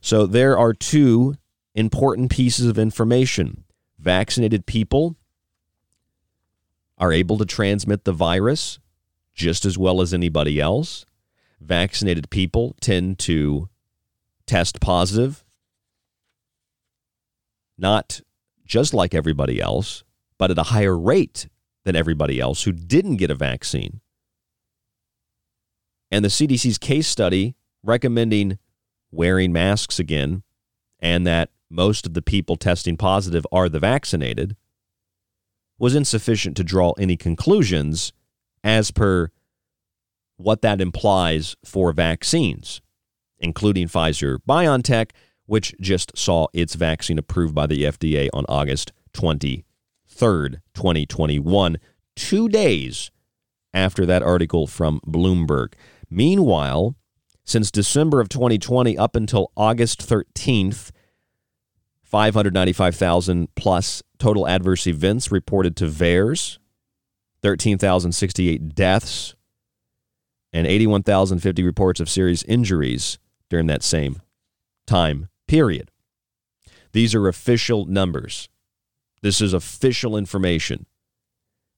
So there are two important pieces of information. Vaccinated people are able to transmit the virus just as well as anybody else. Vaccinated people tend to test positive, not just like everybody else, but at a higher rate than everybody else who didn't get a vaccine. And the CDC's case study recommending wearing masks again and that most of the people testing positive are the vaccinated was insufficient to draw any conclusions as per what that implies for vaccines, including Pfizer BioNTech, which just saw its vaccine approved by the FDA on August 23rd, 2021, two days after that article from Bloomberg. Meanwhile, since December of 2020 up until August 13th, 595,000 plus total adverse events reported to VAERS, 13,068 deaths, and 81,050 reports of serious injuries during that same time period. These are official numbers. This is official information.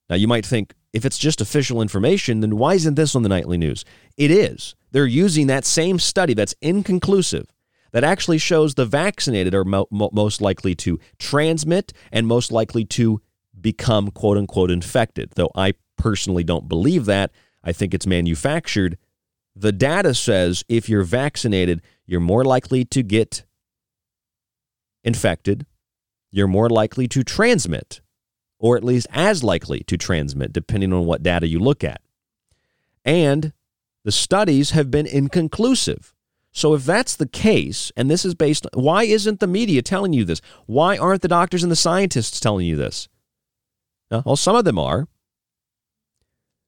Now, you might think if it's just official information, then why isn't this on the nightly news? It is. They're using that same study that's inconclusive that actually shows the vaccinated are mo- mo- most likely to transmit and most likely to become quote unquote infected. Though I personally don't believe that. I think it's manufactured. The data says if you're vaccinated, you're more likely to get infected, you're more likely to transmit, or at least as likely to transmit, depending on what data you look at. And the studies have been inconclusive. So if that's the case, and this is based why isn't the media telling you this? Why aren't the doctors and the scientists telling you this? Well, some of them are.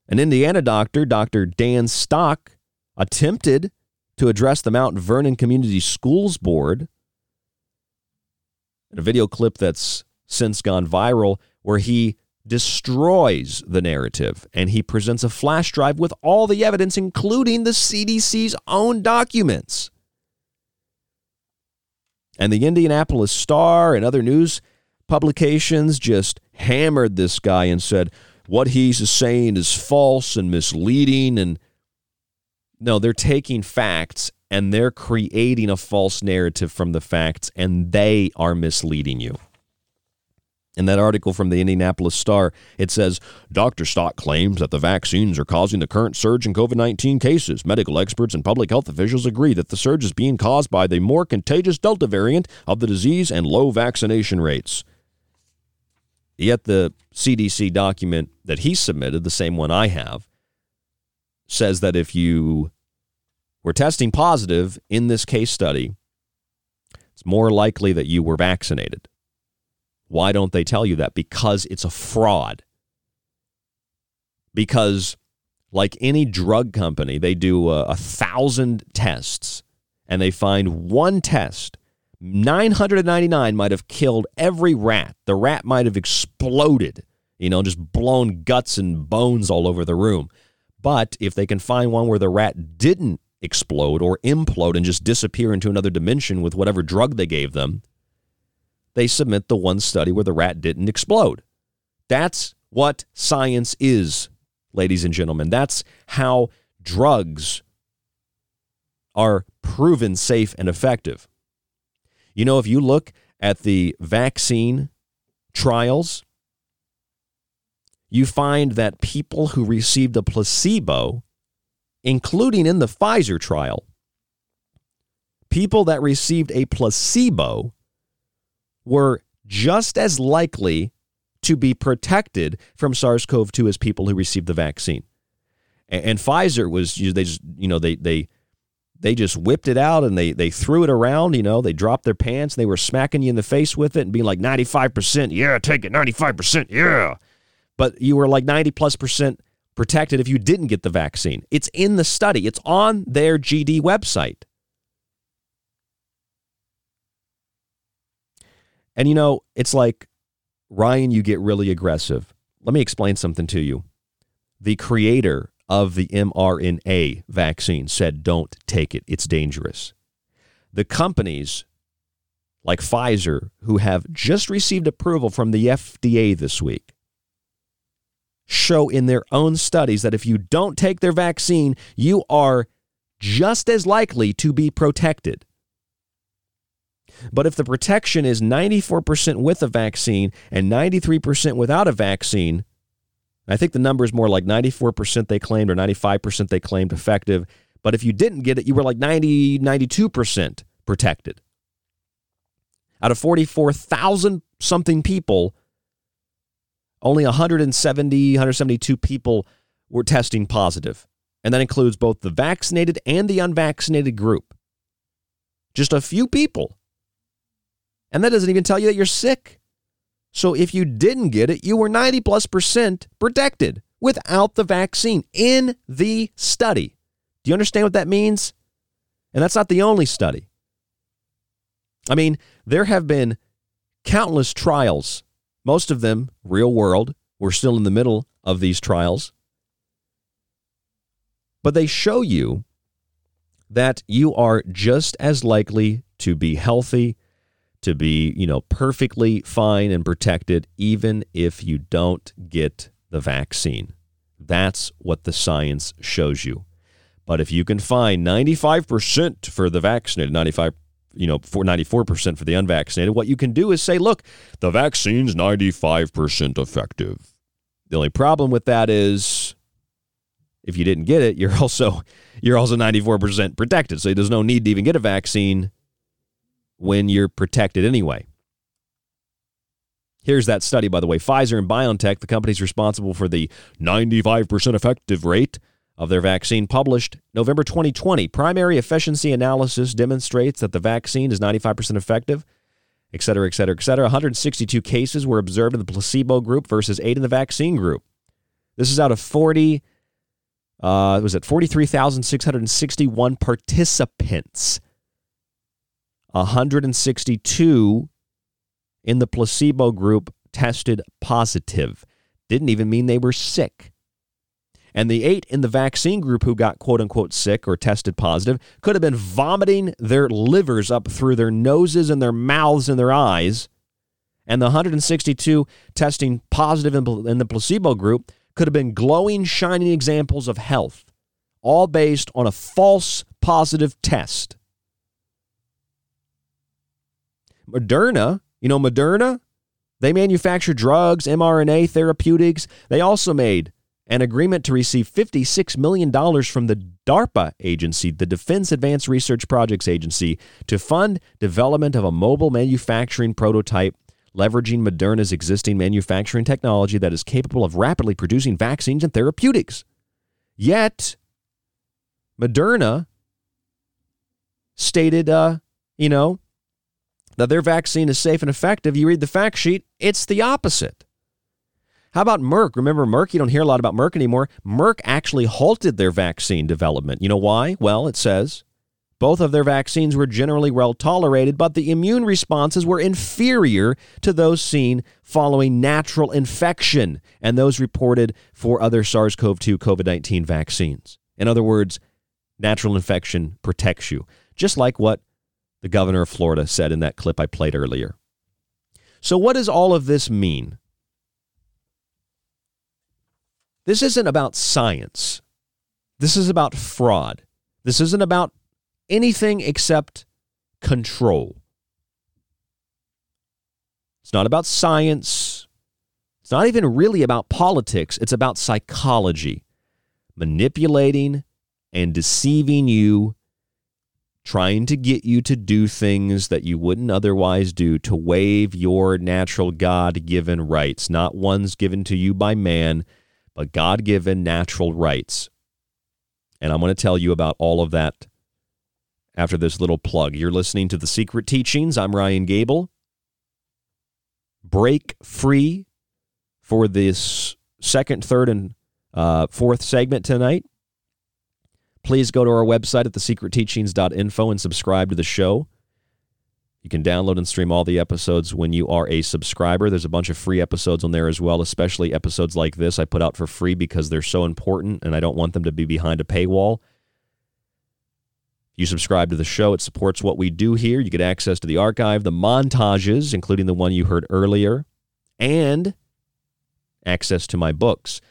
An Indiana doctor, Dr. Dan Stock, attempted to address the Mount Vernon Community Schools Board in a video clip that's since gone viral where he destroys the narrative and he presents a flash drive with all the evidence, including the CDC's own documents. And the Indianapolis Star and other news publications just hammered this guy and said, what he's saying is false and misleading. And no, they're taking facts and they're creating a false narrative from the facts, and they are misleading you. In that article from the Indianapolis Star, it says Dr. Stock claims that the vaccines are causing the current surge in COVID 19 cases. Medical experts and public health officials agree that the surge is being caused by the more contagious Delta variant of the disease and low vaccination rates. Yet the CDC document that he submitted, the same one I have, says that if you were testing positive in this case study, it's more likely that you were vaccinated. Why don't they tell you that? Because it's a fraud. Because, like any drug company, they do a, a thousand tests and they find one test 999 might have killed every rat. The rat might have exploded, you know, just blown guts and bones all over the room. But if they can find one where the rat didn't explode or implode and just disappear into another dimension with whatever drug they gave them, they submit the one study where the rat didn't explode. That's what science is, ladies and gentlemen. That's how drugs are proven safe and effective. You know, if you look at the vaccine trials, you find that people who received a placebo, including in the Pfizer trial, people that received a placebo were just as likely to be protected from SARS-CoV-2 as people who received the vaccine. And, and Pfizer was they just you know they they they just whipped it out and they they threw it around, you know, they dropped their pants, and they were smacking you in the face with it and being like 95%, yeah, take it, 95%, yeah. But you were like 90 plus percent protected if you didn't get the vaccine. It's in the study. It's on their GD website. And you know, it's like, Ryan, you get really aggressive. Let me explain something to you. The creator of the mRNA vaccine said, don't take it, it's dangerous. The companies like Pfizer, who have just received approval from the FDA this week, show in their own studies that if you don't take their vaccine, you are just as likely to be protected. But if the protection is 94% with a vaccine and 93% without a vaccine, I think the number is more like 94% they claimed or 95% they claimed effective. But if you didn't get it, you were like 90, 92% protected. Out of 44,000 something people, only 170, 172 people were testing positive. And that includes both the vaccinated and the unvaccinated group. Just a few people. And that doesn't even tell you that you're sick. So if you didn't get it, you were 90 plus percent protected without the vaccine in the study. Do you understand what that means? And that's not the only study. I mean, there have been countless trials, most of them real world. We're still in the middle of these trials. But they show you that you are just as likely to be healthy to be, you know, perfectly fine and protected even if you don't get the vaccine. That's what the science shows you. But if you can find 95% for the vaccinated, 95 you know, for 94% for the unvaccinated. What you can do is say, look, the vaccine's 95% effective. The only problem with that is if you didn't get it, you're [LAUGHS] also you're also 94% protected. So there's no need to even get a vaccine when you're protected anyway. Here's that study, by the way. Pfizer and BioNTech, the companies responsible for the 95% effective rate of their vaccine, published November 2020. Primary efficacy analysis demonstrates that the vaccine is 95% effective, et cetera, et cetera, et cetera. 162 cases were observed in the placebo group versus eight in the vaccine group. This is out of 40, uh, was it 43,661 participants. 162 in the placebo group tested positive. Didn't even mean they were sick. And the eight in the vaccine group who got quote unquote sick or tested positive could have been vomiting their livers up through their noses and their mouths and their eyes. And the 162 testing positive in the placebo group could have been glowing, shining examples of health, all based on a false positive test. Moderna you know, Moderna, they manufacture drugs, mRNA therapeutics. They also made an agreement to receive $56 million from the DARPA agency, the Defense Advanced Research Projects Agency, to fund development of a mobile manufacturing prototype leveraging Moderna's existing manufacturing technology that is capable of rapidly producing vaccines and therapeutics. Yet, Moderna stated, uh, you know, that their vaccine is safe and effective, you read the fact sheet, it's the opposite. How about Merck? Remember Merck? You don't hear a lot about Merck anymore. Merck actually halted their vaccine development. You know why? Well, it says both of their vaccines were generally well tolerated, but the immune responses were inferior to those seen following natural infection and those reported for other SARS CoV 2 COVID 19 vaccines. In other words, natural infection protects you, just like what the governor of Florida said in that clip I played earlier. So, what does all of this mean? This isn't about science. This is about fraud. This isn't about anything except control. It's not about science. It's not even really about politics. It's about psychology, manipulating and deceiving you trying to get you to do things that you wouldn't otherwise do to waive your natural God given rights, not ones given to you by man, but God given natural rights. And I'm going to tell you about all of that after this little plug. You're listening to The Secret Teachings. I'm Ryan Gable. Break free for this second, third, and uh, fourth segment tonight. Please go to our website at thesecretteachings.info and subscribe to the show. You can download and stream all the episodes when you are a subscriber. There's a bunch of free episodes on there as well, especially episodes like this I put out for free because they're so important and I don't want them to be behind a paywall. You subscribe to the show, it supports what we do here. You get access to the archive, the montages, including the one you heard earlier, and access to my books.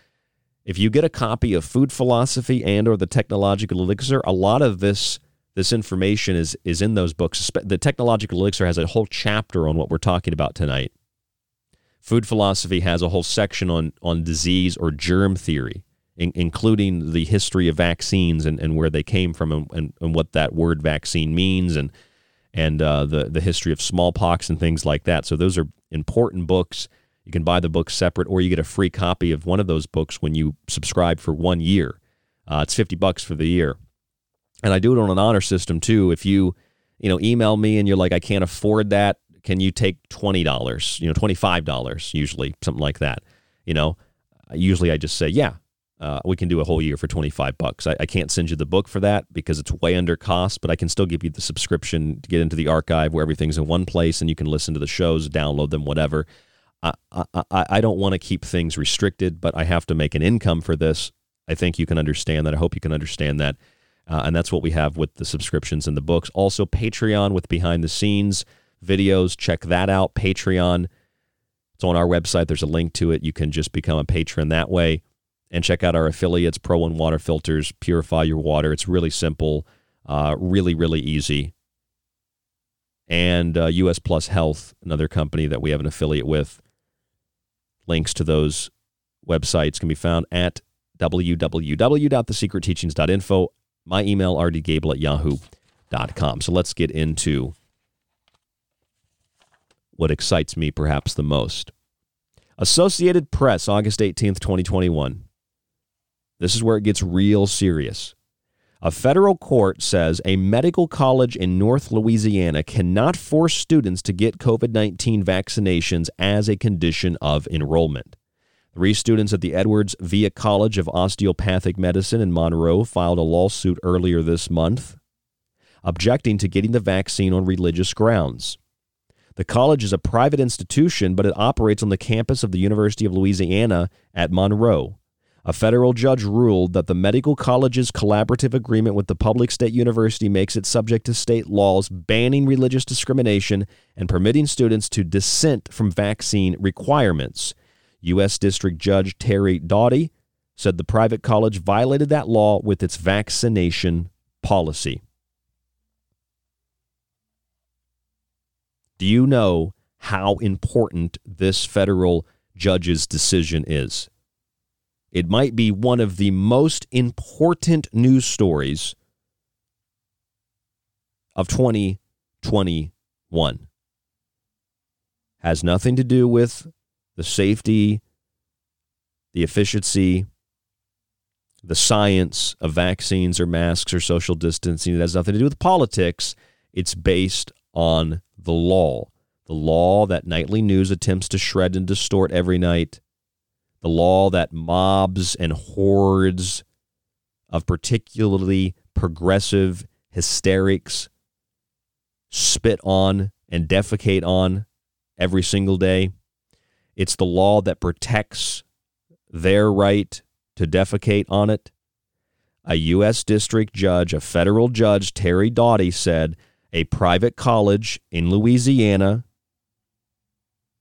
If you get a copy of Food Philosophy and or the Technological Elixir, a lot of this this information is is in those books. The Technological Elixir has a whole chapter on what we're talking about tonight. Food Philosophy has a whole section on on disease or germ theory, in, including the history of vaccines and, and where they came from and, and, and what that word vaccine means and and uh, the the history of smallpox and things like that. So those are important books you can buy the book separate, or you get a free copy of one of those books when you subscribe for one year. Uh, it's fifty bucks for the year, and I do it on an honor system too. If you, you know, email me and you're like, I can't afford that, can you take twenty dollars? You know, twenty five dollars usually, something like that. You know, usually I just say, yeah, uh, we can do a whole year for 25 bucks. I, I, can't send you the book for that because it's way under cost, but I can still give you the subscription to get into the archive where everything's in one place and you can listen to the shows, download them, whatever. I, I, I don't want to keep things restricted, but I have to make an income for this. I think you can understand that. I hope you can understand that. Uh, and that's what we have with the subscriptions and the books. Also, Patreon with behind the scenes videos. Check that out. Patreon. It's on our website. There's a link to it. You can just become a patron that way. And check out our affiliates, Pro One Water Filters. Purify your water. It's really simple, uh, really, really easy. and uh, US Plus Health, another company that we have an affiliate with. Links to those websites can be found at www.thesecretteachings.info. My email, rdgable at yahoo.com. So let's get into what excites me perhaps the most. Associated Press, August 18th, 2021. This is where it gets real serious. A federal court says a medical college in North Louisiana cannot force students to get COVID 19 vaccinations as a condition of enrollment. Three students at the Edwards Via College of Osteopathic Medicine in Monroe filed a lawsuit earlier this month objecting to getting the vaccine on religious grounds. The college is a private institution, but it operates on the campus of the University of Louisiana at Monroe. A federal judge ruled that the medical college's collaborative agreement with the public state university makes it subject to state laws banning religious discrimination and permitting students to dissent from vaccine requirements. U.S. District Judge Terry Doughty said the private college violated that law with its vaccination policy. Do you know how important this federal judge's decision is? It might be one of the most important news stories of 2021. Has nothing to do with the safety, the efficiency, the science of vaccines or masks or social distancing. It has nothing to do with politics. It's based on the law. The law that nightly news attempts to shred and distort every night. The law that mobs and hordes of particularly progressive hysterics spit on and defecate on every single day. It's the law that protects their right to defecate on it. A U.S. District Judge, a federal judge, Terry Doughty, said a private college in Louisiana,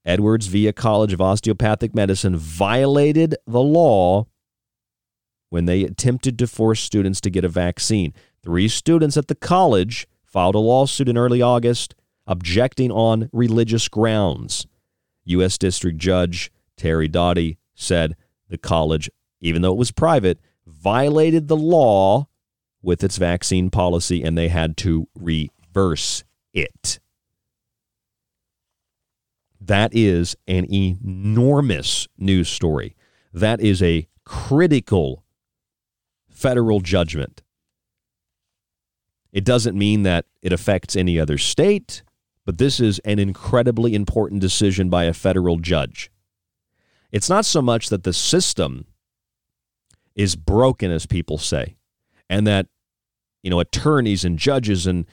Edwards Via College of Osteopathic Medicine, violated the law when they attempted to force students to get a vaccine. Three students at the college filed a lawsuit in early August objecting on religious grounds. U.S. District Judge Terry Doughty said the college, even though it was private, violated the law with its vaccine policy and they had to reverse it. That is an enormous news story. That is a critical federal judgment. It doesn't mean that it affects any other state, but this is an incredibly important decision by a federal judge. It's not so much that the system is broken, as people say, and that you know attorneys and judges and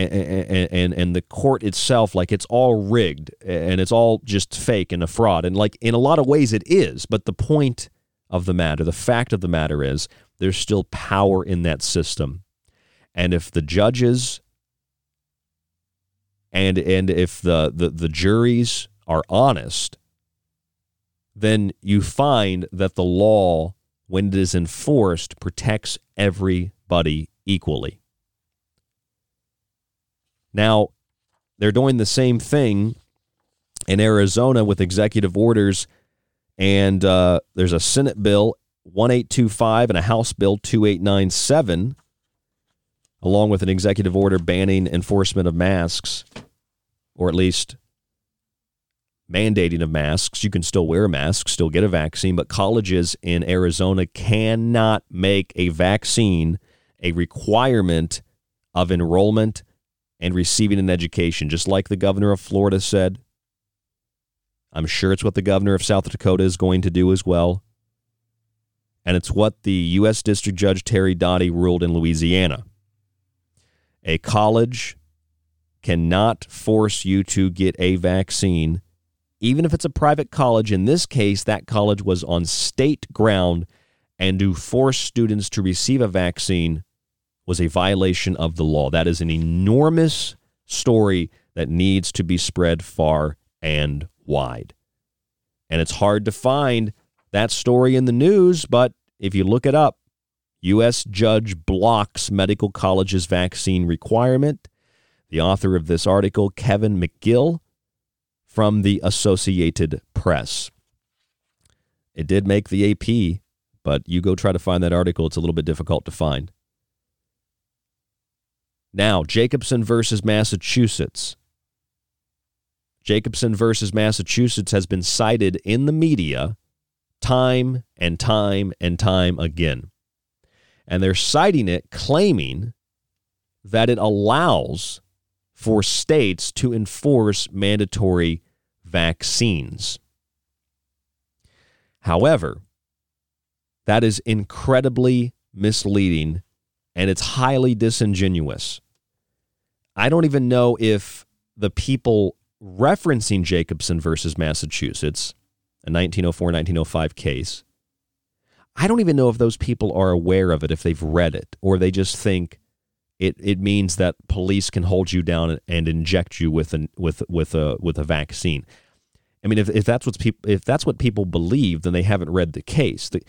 and, and and the court itself like it's all rigged and it's all just fake and a fraud and like in a lot of ways it is but the point of the matter the fact of the matter is there's still power in that system and if the judges and and if the, the, the juries are honest, then you find that the law, when it is enforced, protects everybody equally. Now, they're doing the same thing in Arizona with executive orders, and uh, there's a Senate bill 1825 and a House bill 2897 along with an executive order banning enforcement of masks, or at least mandating of masks. You can still wear a mask, still get a vaccine, but colleges in Arizona cannot make a vaccine a requirement of enrollment and receiving an education, just like the governor of Florida said. I'm sure it's what the governor of South Dakota is going to do as well. And it's what the U.S. District Judge Terry Doughty ruled in Louisiana. A college cannot force you to get a vaccine, even if it's a private college. In this case, that college was on state ground, and to force students to receive a vaccine was a violation of the law. That is an enormous story that needs to be spread far and wide. And it's hard to find that story in the news, but if you look it up, U.S. judge blocks medical college's vaccine requirement. The author of this article, Kevin McGill, from the Associated Press. It did make the AP, but you go try to find that article, it's a little bit difficult to find. Now, Jacobson versus Massachusetts. Jacobson versus Massachusetts has been cited in the media time and time and time again. And they're citing it, claiming that it allows for states to enforce mandatory vaccines. However, that is incredibly misleading and it's highly disingenuous. I don't even know if the people referencing Jacobson versus Massachusetts, a 1904 1905 case, I don't even know if those people are aware of it, if they've read it, or they just think it, it means that police can hold you down and inject you with, an, with, with, a, with a vaccine. I mean, if, if that's what's people if that's what people believe, then they haven't read the case. The,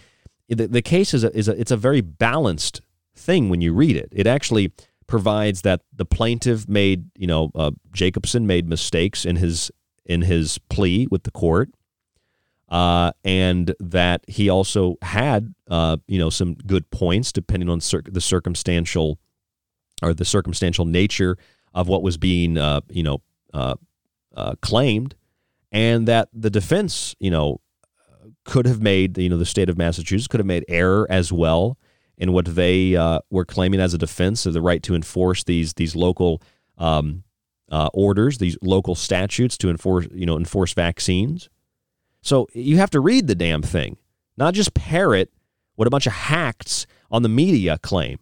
the, the case is a, is a it's a very balanced thing when you read it. It actually provides that the plaintiff made you know uh, Jacobson made mistakes in his in his plea with the court, uh, and that he also had uh, you know some good points depending on cir- the circumstantial or the circumstantial nature of what was being uh, you know uh, uh, claimed and that the defense, you know, could have made, you know, the state of Massachusetts could have made error as well in what they uh, were claiming as a defense of the right to enforce these these local um, uh, orders, these local statutes to enforce, you know, enforce vaccines. So you have to read the damn thing, not just parrot what a bunch of hacks on the media claim.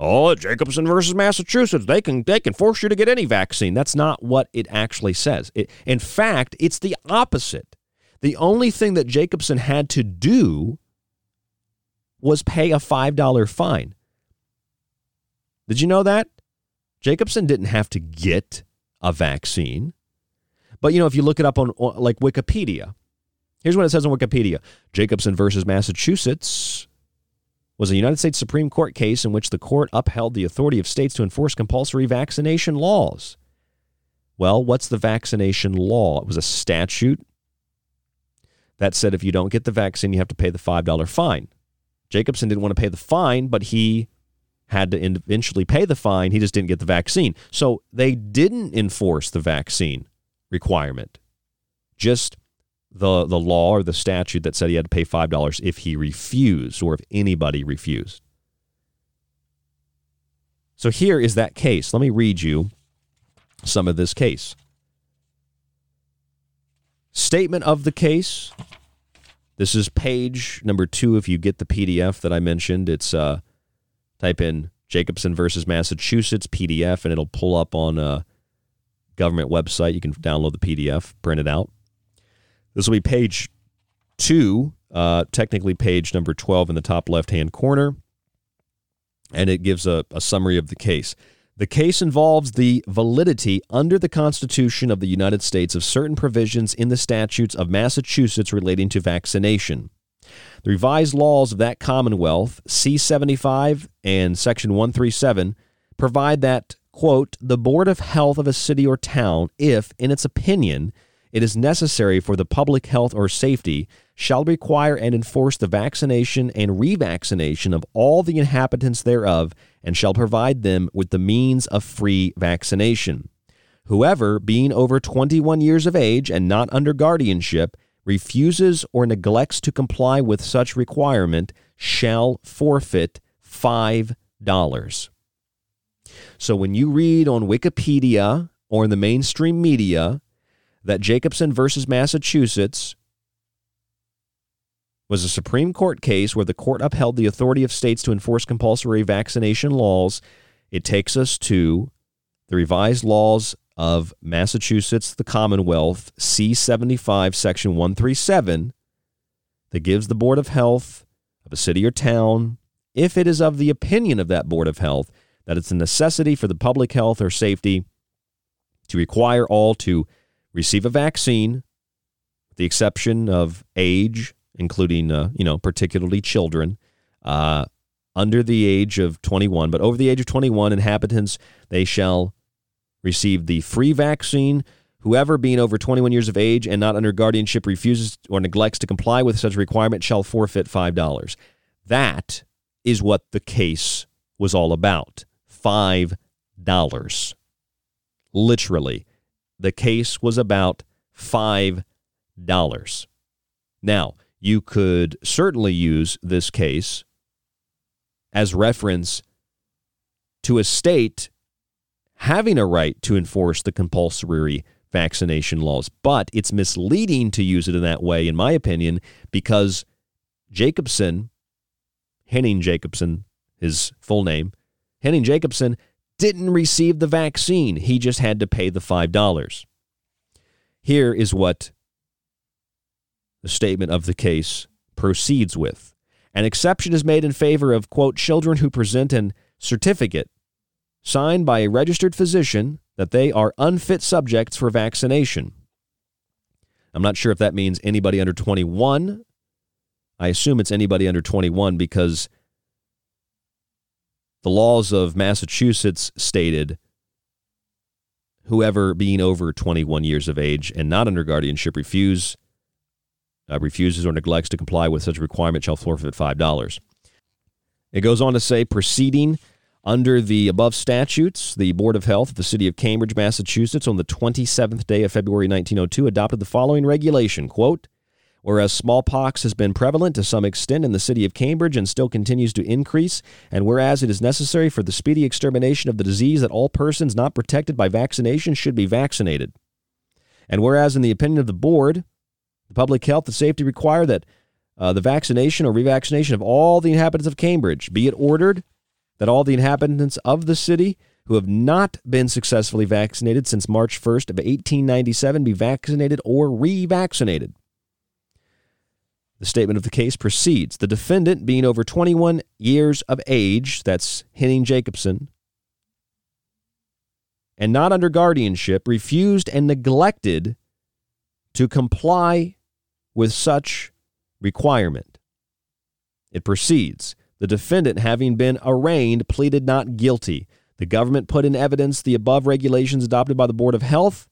Oh, Jacobson versus Massachusetts, they can they can force you to get any vaccine. That's not what it actually says. It, in fact, it's the opposite. The only thing that Jacobson had to do was pay a $5 fine. Did you know that? Jacobson didn't have to get a vaccine. But you know, if you look it up on like Wikipedia, here's what it says on Wikipedia. Jacobson versus Massachusetts was a United States Supreme Court case in which the court upheld the authority of states to enforce compulsory vaccination laws. Well, what's the vaccination law? It was a statute that said if you don't get the vaccine, you have to pay the $5 fine. Jacobson didn't want to pay the fine, but he had to eventually pay the fine. He just didn't get the vaccine. So they didn't enforce the vaccine requirement. Just the the law or the statute that said he had to pay five dollars if he refused or if anybody refused. So here is that case. Let me read you some of this case. Statement of the case. This is page number two. If you get the PDF that I mentioned, it's uh, type in Jacobson versus Massachusetts PDF, and it'll pull up on a government website. You can download the PDF, print it out. This will be page two, uh, technically page number 12 in the top left hand corner. And it gives a, a summary of the case. The case involves the validity under the Constitution of the United States of certain provisions in the statutes of Massachusetts relating to vaccination. The revised laws of that Commonwealth, C 75 and Section 137, provide that, quote, the Board of Health of a city or town, if, in its opinion, it is necessary for the public health or safety, shall require and enforce the vaccination and revaccination of all the inhabitants thereof, and shall provide them with the means of free vaccination. Whoever, being over 21 years of age and not under guardianship, refuses or neglects to comply with such requirement shall forfeit $5. So when you read on Wikipedia or in the mainstream media that Jacobson versus Massachusetts was a Supreme Court case where the court upheld the authority of states to enforce compulsory vaccination laws. It takes us to the revised laws of Massachusetts, the Commonwealth, C75, Section 137, that gives the Board of Health of a city or town, if it is of the opinion of that Board of Health that it's a necessity for the public health or safety to require all to receive a vaccine, with the exception of age, including, uh, you know, particularly children, uh, under the age of 21, but over the age of 21, inhabitants, they shall receive the free vaccine. Whoever being over 21 years of age and not under guardianship refuses or neglects to comply with such requirement shall forfeit $5. That is what the case was all about. $5. Literally. The case was about $5. Now, you could certainly use this case as reference to a state having a right to enforce the compulsory vaccination laws. But it's misleading to use it in that way, in my opinion, because Jacobson, Henning Jacobson, his full name, Henning Jacobson, didn't receive the vaccine. He just had to pay the $5. Here is what the statement of the case proceeds with. An exception is made in favor of, quote, children who present an certificate signed by a registered physician that they are unfit subjects for vaccination. I'm not sure if that means anybody under 21. I assume it's anybody under 21 because the laws of Massachusetts stated whoever being over 21 years of age and not under guardianship refuse uh, refuses or neglects to comply with such a requirement shall forfeit $5. It goes on to say proceeding under the above statutes, the Board of Health of the City of Cambridge, Massachusetts, on the 27th day of February 1902, adopted the following regulation quote, Whereas smallpox has been prevalent to some extent in the city of Cambridge and still continues to increase, and whereas it is necessary for the speedy extermination of the disease that all persons not protected by vaccination should be vaccinated. And whereas, in the opinion of the board, the public health and safety require that uh, the vaccination or revaccination of all the inhabitants of Cambridge be it ordered that all the inhabitants of the city who have not been successfully vaccinated since March 1st of 1897 be vaccinated or revaccinated. The statement of the case proceeds. The defendant, being over 21 years of age, that's Henning Jacobson, and not under guardianship, refused and neglected to comply with such requirement. It proceeds. The defendant, having been arraigned, pleaded not guilty. The government put in evidence the above regulations adopted by the Board of Health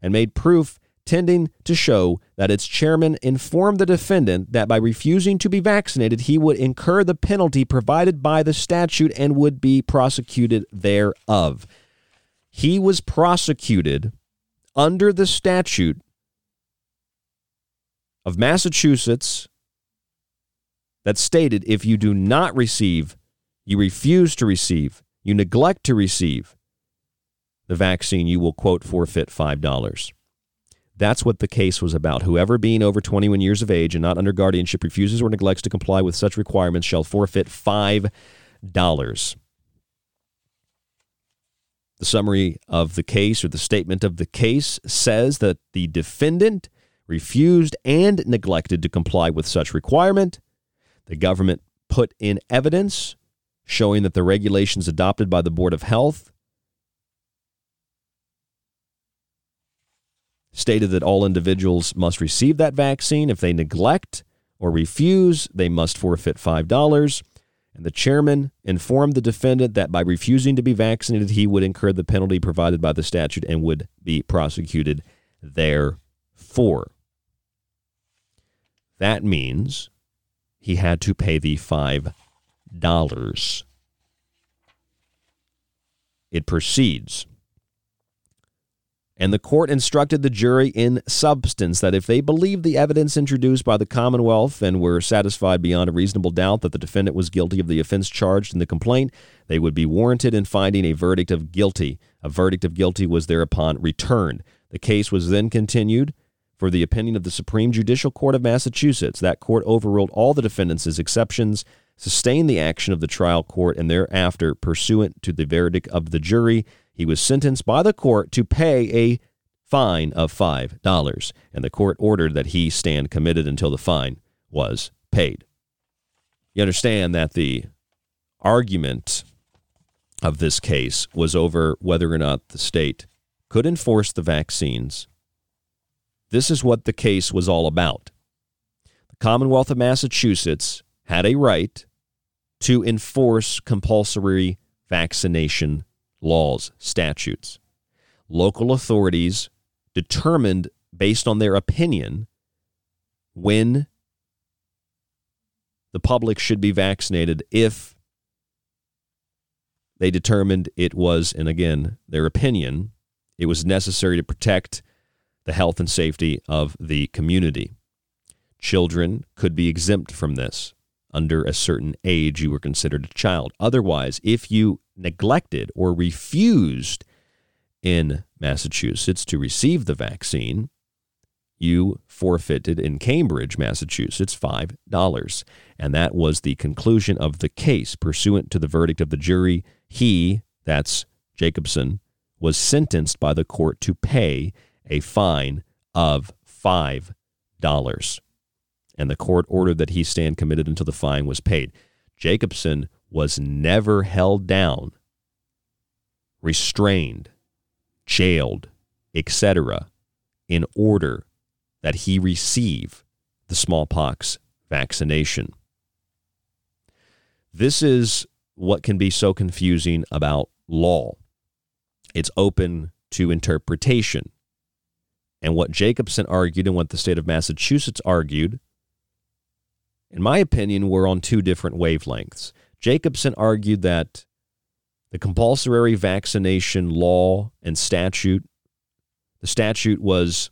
and made proof tending to show that its chairman informed the defendant that by refusing to be vaccinated, he would incur the penalty provided by the statute and would be prosecuted thereof. He was prosecuted under the statute of Massachusetts that stated if you do not receive, you refuse to receive, you neglect to receive the vaccine, you will, quote, forfeit $5. That's what the case was about. Whoever being over 21 years of age and not under guardianship refuses or neglects to comply with such requirements shall forfeit $5. The summary of the case or the statement of the case says that the defendant refused and neglected to comply with such requirement. The government put in evidence showing that the regulations adopted by the Board of Health stated that all individuals must receive that vaccine. If they neglect or refuse, they must forfeit $5. And the chairman informed the defendant that by refusing to be vaccinated, he would incur the penalty provided by the statute and would be prosecuted therefor. That means he had to pay the $5. It proceeds. And the court instructed the jury in substance that if they believed the evidence introduced by the Commonwealth and were satisfied beyond a reasonable doubt that the defendant was guilty of the offense charged in the complaint, they would be warranted in finding a verdict of guilty. A verdict of guilty was thereupon returned. The case was then continued for the opinion of the Supreme Judicial Court of Massachusetts. That court overruled all the defendants' exceptions, sustained the action of the trial court, and thereafter, pursuant to the verdict of the jury, he was sentenced by the court to pay a fine of $5, and the court ordered that he stand committed until the fine was paid. You understand that the argument of this case was over whether or not the state could enforce the vaccines. This is what the case was all about. The Commonwealth of Massachusetts had a right to enforce compulsory vaccination laws, statutes. local authorities determined based on their opinion when the public should be vaccinated if they determined it was, and again, their opinion, it was necessary to protect the health and safety of the community. Children could be exempt from this. Under a certain age, you were considered a child. Otherwise, if you neglected or refused in Massachusetts to receive the vaccine, you forfeited in Cambridge, Massachusetts, $5. And that was the conclusion of the case. Pursuant to the verdict of the jury, he, that's Jacobson, was sentenced by the court to pay a fine of $5. And the court ordered that he stand committed until the fine was paid. Jacobson was never held down, restrained, jailed, etc., in order that he receive the smallpox vaccination. This is what can be so confusing about law. It's open to interpretation. And what Jacobson argued and what the state of Massachusetts argued, in my opinion, were on two different wavelengths. Jacobson argued that the compulsory vaccination law and statute, the statute was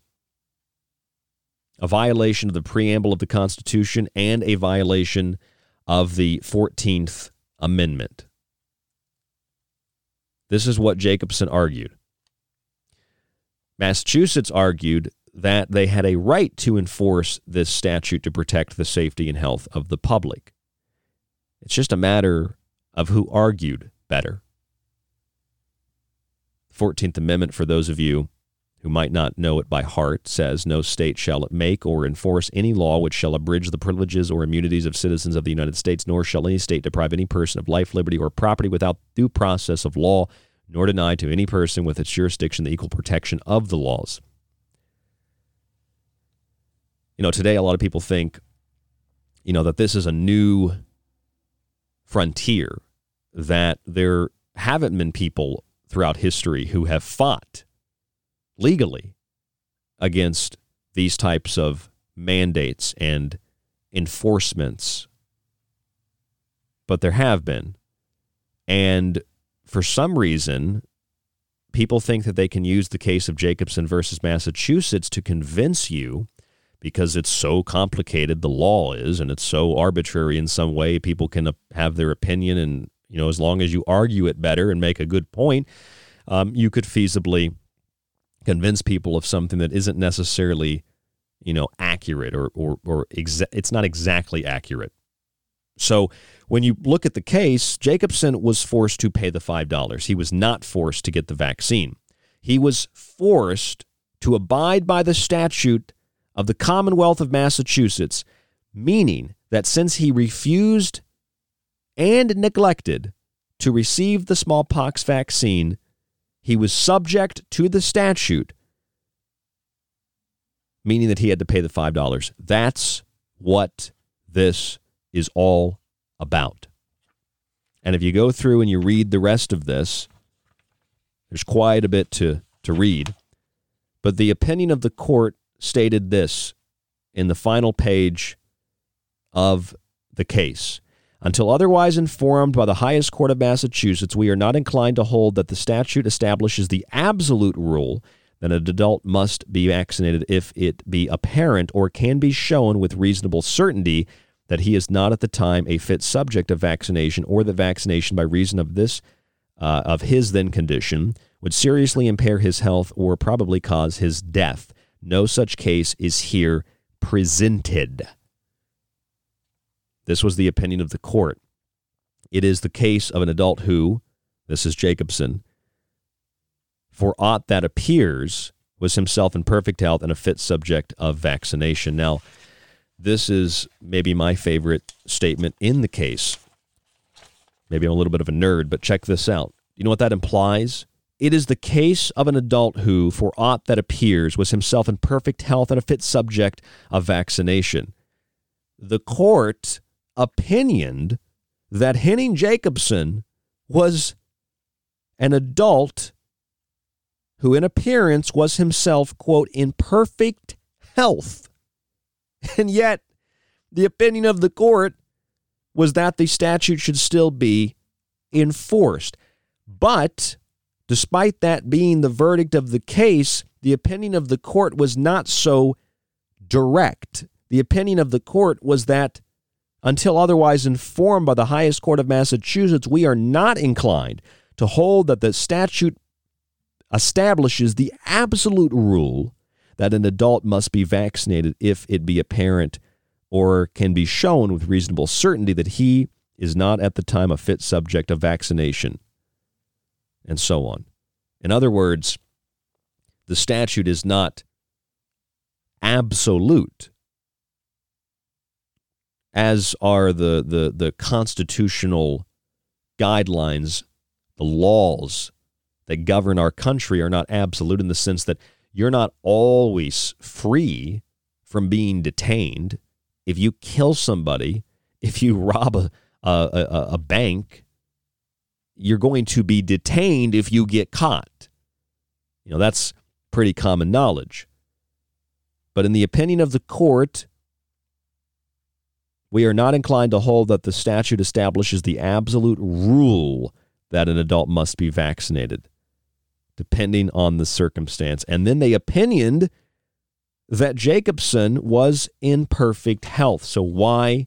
a violation of the preamble of the Constitution and a violation of the 14th Amendment. This is what Jacobson argued. Massachusetts argued that they had a right to enforce this statute to protect the safety and health of the public. It's just a matter of who argued better. 14th Amendment, for those of you who might not know it by heart, says no state shall make or enforce any law which shall abridge the privileges or immunities of citizens of the United States, nor shall any state deprive any person of life, liberty, or property without due process of law, nor deny to any person with its jurisdiction the equal protection of the laws. You know, today a lot of people think, you know, that this is a new frontier, that there haven't been people throughout history who have fought legally against these types of mandates and enforcements. But there have been. And for some reason, people think that they can use the case of Jacobson versus Massachusetts to convince you because it's so complicated the law is and it's so arbitrary in some way people can have their opinion and you know as long as you argue it better and make a good point um, you could feasibly convince people of something that isn't necessarily, you know, accurate or or or exa- it's not exactly accurate. So when you look at the case, Jacobson was forced to pay the five dollars. He was not forced to get the vaccine. He was forced to abide by the statute of the Commonwealth of Massachusetts, meaning that since he refused and neglected to receive the smallpox vaccine, he was subject to the statute, meaning that he had to pay the $5. That's what this is all about. And if you go through and you read the rest of this, there's quite a bit to, to read. But the opinion of the court stated this in the final page of the case. Until otherwise informed by the highest court of Massachusetts, we are not inclined to hold that the statute establishes the absolute rule that an adult must be vaccinated if it be apparent or can be shown with reasonable certainty that he is not at the time a fit subject of vaccination or that vaccination by reason of this uh, of his then condition would seriously impair his health or probably cause his death. No such case is here presented. This was the opinion of the court. It is the case of an adult who, this is Jacobson, for aught that appears, was himself in perfect health and a fit subject of vaccination. Now, this is maybe my favorite statement in the case. Maybe I'm a little bit of a nerd, but check this out. You know what that implies? It is the case of an adult who, for aught that appears, was himself in perfect health and a fit subject of vaccination. The court opinioned that Henning Jacobson was an adult who in appearance was himself, quote, in perfect health. [LAUGHS] And yet, the opinion of the court was that the statute should still be enforced. But despite that being the verdict of the case, the opinion of the court was not so direct. The opinion of the court was that until otherwise informed by the highest court of Massachusetts, we are not inclined to hold that the statute establishes the absolute rule that an adult must be vaccinated if it be apparent or can be shown with reasonable certainty that he is not at the time a fit subject of vaccination, and so on. In other words, the statute is not absolute, as are the, the, the constitutional guidelines, the laws that govern our country are not absolute in the sense that you're not always free from being detained. If you kill somebody, [LAUGHS] if you rob a, a, a, a bank, you're going to be detained if you get caught. You know, that's pretty common knowledge. But in the opinion of the court, we are not inclined to hold that the statute establishes the absolute rule that an adult must be vaccinated, depending on the circumstance. And then they opinioned that Jacobson was in perfect health. So, why,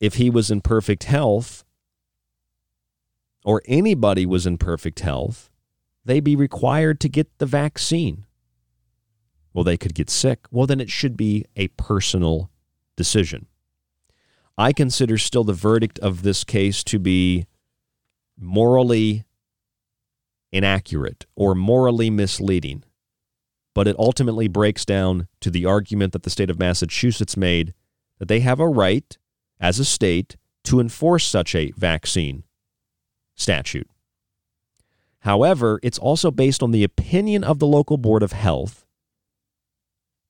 if he was in perfect health, or anybody was in perfect health, they be required to get the vaccine? Well, they could get sick. Well, then it should be a personal decision. I consider still the verdict of this case to be morally inaccurate or morally misleading, but it ultimately breaks down to the argument that the state of Massachusetts made that they have a right as a state to enforce such a vaccine statute. However, it's also based on the opinion of the local board of health,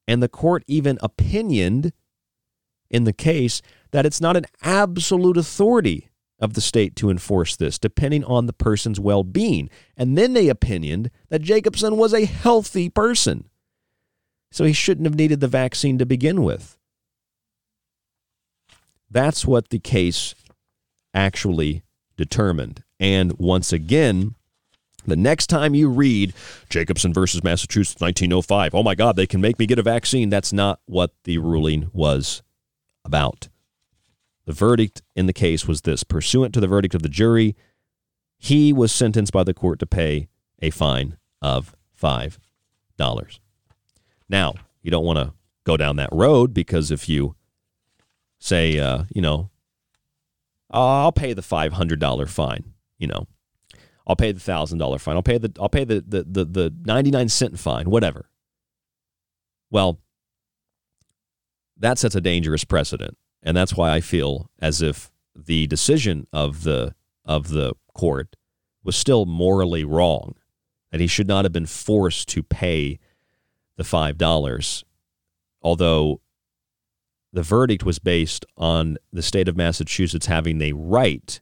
and the court even opinioned in the case that it's not an absolute authority of the state to enforce this, depending on the person's well being. And then they opinioned that Jacobson was a healthy person. So he shouldn't have needed the vaccine to begin with. That's what the case actually determined. And once again, the next time you read Jacobson versus Massachusetts 1905, oh my God, they can make me get a vaccine, that's not what the ruling was about. The verdict in the case was this pursuant to the verdict of the jury, he was sentenced by the court to pay a fine of $5. Now, you don't want to go down that road because if you say, uh, you know, I'll pay the $500 fine, you know, I'll pay the $1,000 fine, I'll pay the, I'll pay the, the, the, the 99 cent fine, whatever. Well, that sets a dangerous precedent. And that's why I feel as if the decision of the of the court was still morally wrong, that he should not have been forced to pay the five dollars, although the verdict was based on the state of Massachusetts having the right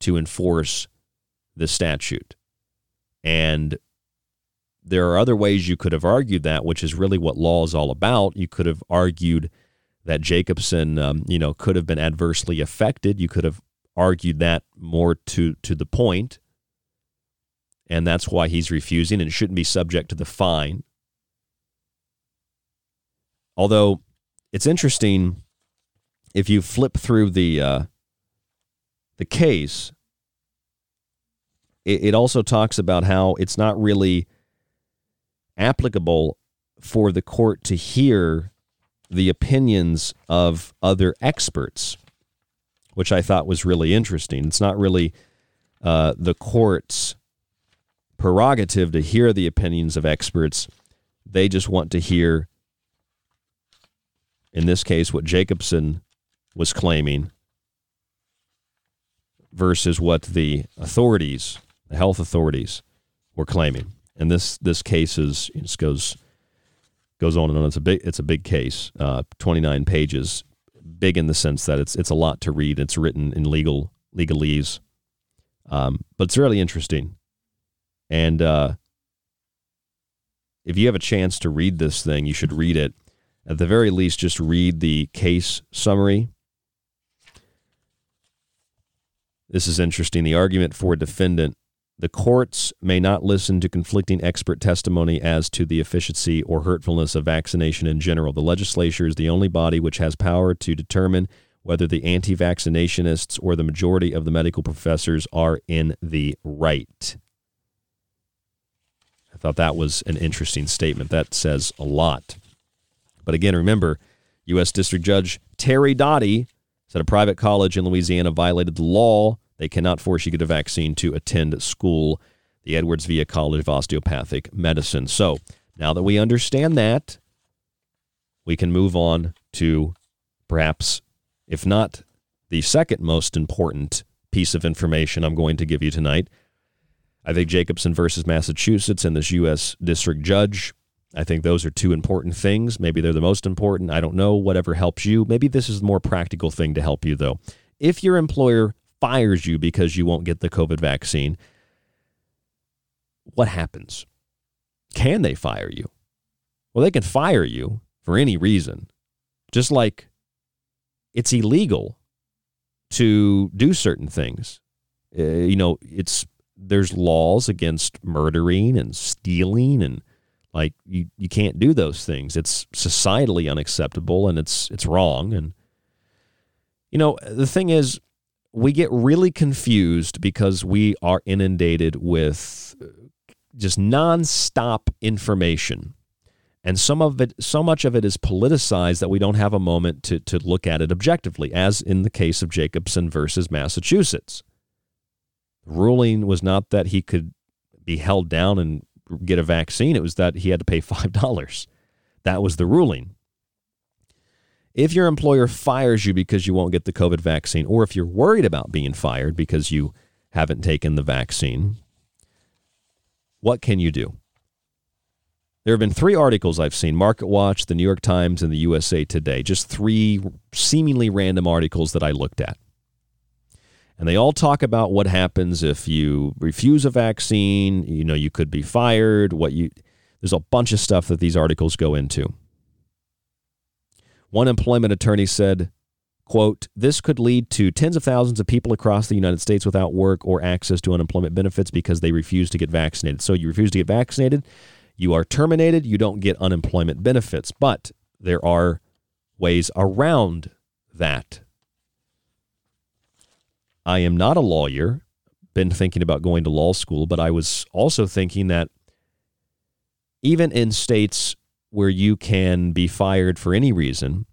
to enforce the statute. And there are other ways you could have argued that, which is really what law is all about. You could have argued that Jacobson, um, you know, could have been adversely affected. You could have argued that more to to the point, and that's why he's refusing and shouldn't be subject to the fine. Although it's interesting, if you flip through the uh, the case, it, it also talks about how it's not really applicable for the court to hear the opinions of other experts, which I thought was really interesting. It's not really uh, the court's prerogative to hear the opinions of experts. They just want to hear, in this case, what Jacobson was claiming versus what the authorities, the health authorities, were claiming. And this this case is it goes goes on and on. It's a big it's a big case, uh, 29 pages, big in the sense that it's it's a lot to read. It's written in legal legalese, um, but it's really interesting. And uh, if you have a chance to read this thing, you should read it. At the very least, just read the case summary. This is interesting. The argument for defendant the courts may not listen to conflicting expert testimony as to the efficiency or hurtfulness of vaccination in general. The legislature is the only body which has power to determine whether the anti vaccinationists or the majority of the medical professors are in the right. I thought that was an interesting statement. That says a lot. But again, remember, U.S. District Judge Terry Doughty said a private college in Louisiana violated the law they cannot force you to get a vaccine to attend school, the Edwards Via College of Osteopathic Medicine. So now that we understand that, we can move on to perhaps, if not the second most important piece of information I'm going to give you tonight. I think Jacobson versus Massachusetts and this U.S. District Judge. I think those are two important things. Maybe they're the most important. I don't know. Whatever helps you. Maybe this is the more practical thing to help you, though. If your employer fires you because you won't get the COVID vaccine, what happens? Can they fire you? Well, they can fire you for any reason, just like it's illegal to do certain things. Uh, you know, it's there's laws against murdering and stealing and like you, you can't do those things. It's societally unacceptable and it's it's wrong and you know, the thing is we get really confused because we are inundated with just nonstop information. And some of it, so much of it is politicized that we don't have a moment to, to look at it objectively, as in the case of Jacobson versus Massachusetts. The ruling was not that he could be held down and get a vaccine, it was that he had to pay $5. That was the ruling. If your employer fires you because you won't get the COVID vaccine, or if you're worried about being fired because you haven't taken the vaccine, what can you do? There have been three articles I've seen Market Watch, the New York Times, and the USA Today. Just three seemingly random articles that I looked at. And they all talk about what happens if you refuse a vaccine. You know, you could be fired. What you there's a bunch of stuff that these articles go into. One employment attorney said, quote, this could lead to tens of thousands of people across the United States without work or access to unemployment benefits because they refuse to get vaccinated. So you refuse to get vaccinated, you are terminated, you don't get unemployment benefits. But there are ways around that. I am not a lawyer, been thinking about going to law school, but I was also thinking that even in states where you can be fired for any reason,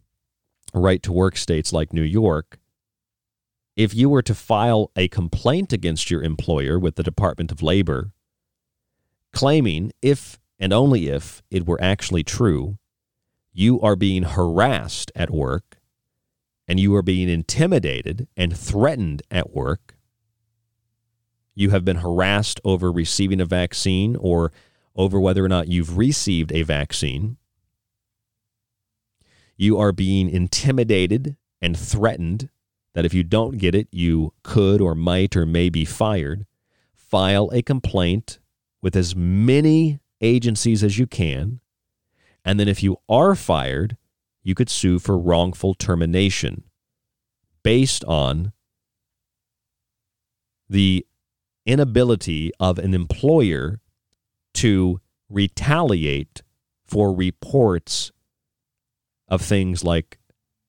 right to work states like New York, if you were to file a complaint against your employer with the Department of Labor, claiming if and only if it were actually true, you are being harassed at work and you are being intimidated and threatened at work, you have been harassed over receiving a vaccine or over whether or not you've received a vaccine. You are being intimidated and threatened that if you don't get it, you could or might or may be fired. File a complaint with as many agencies as you can. And then if you are fired, you could sue for wrongful termination based on the inability of an employer to retaliate for reports of things like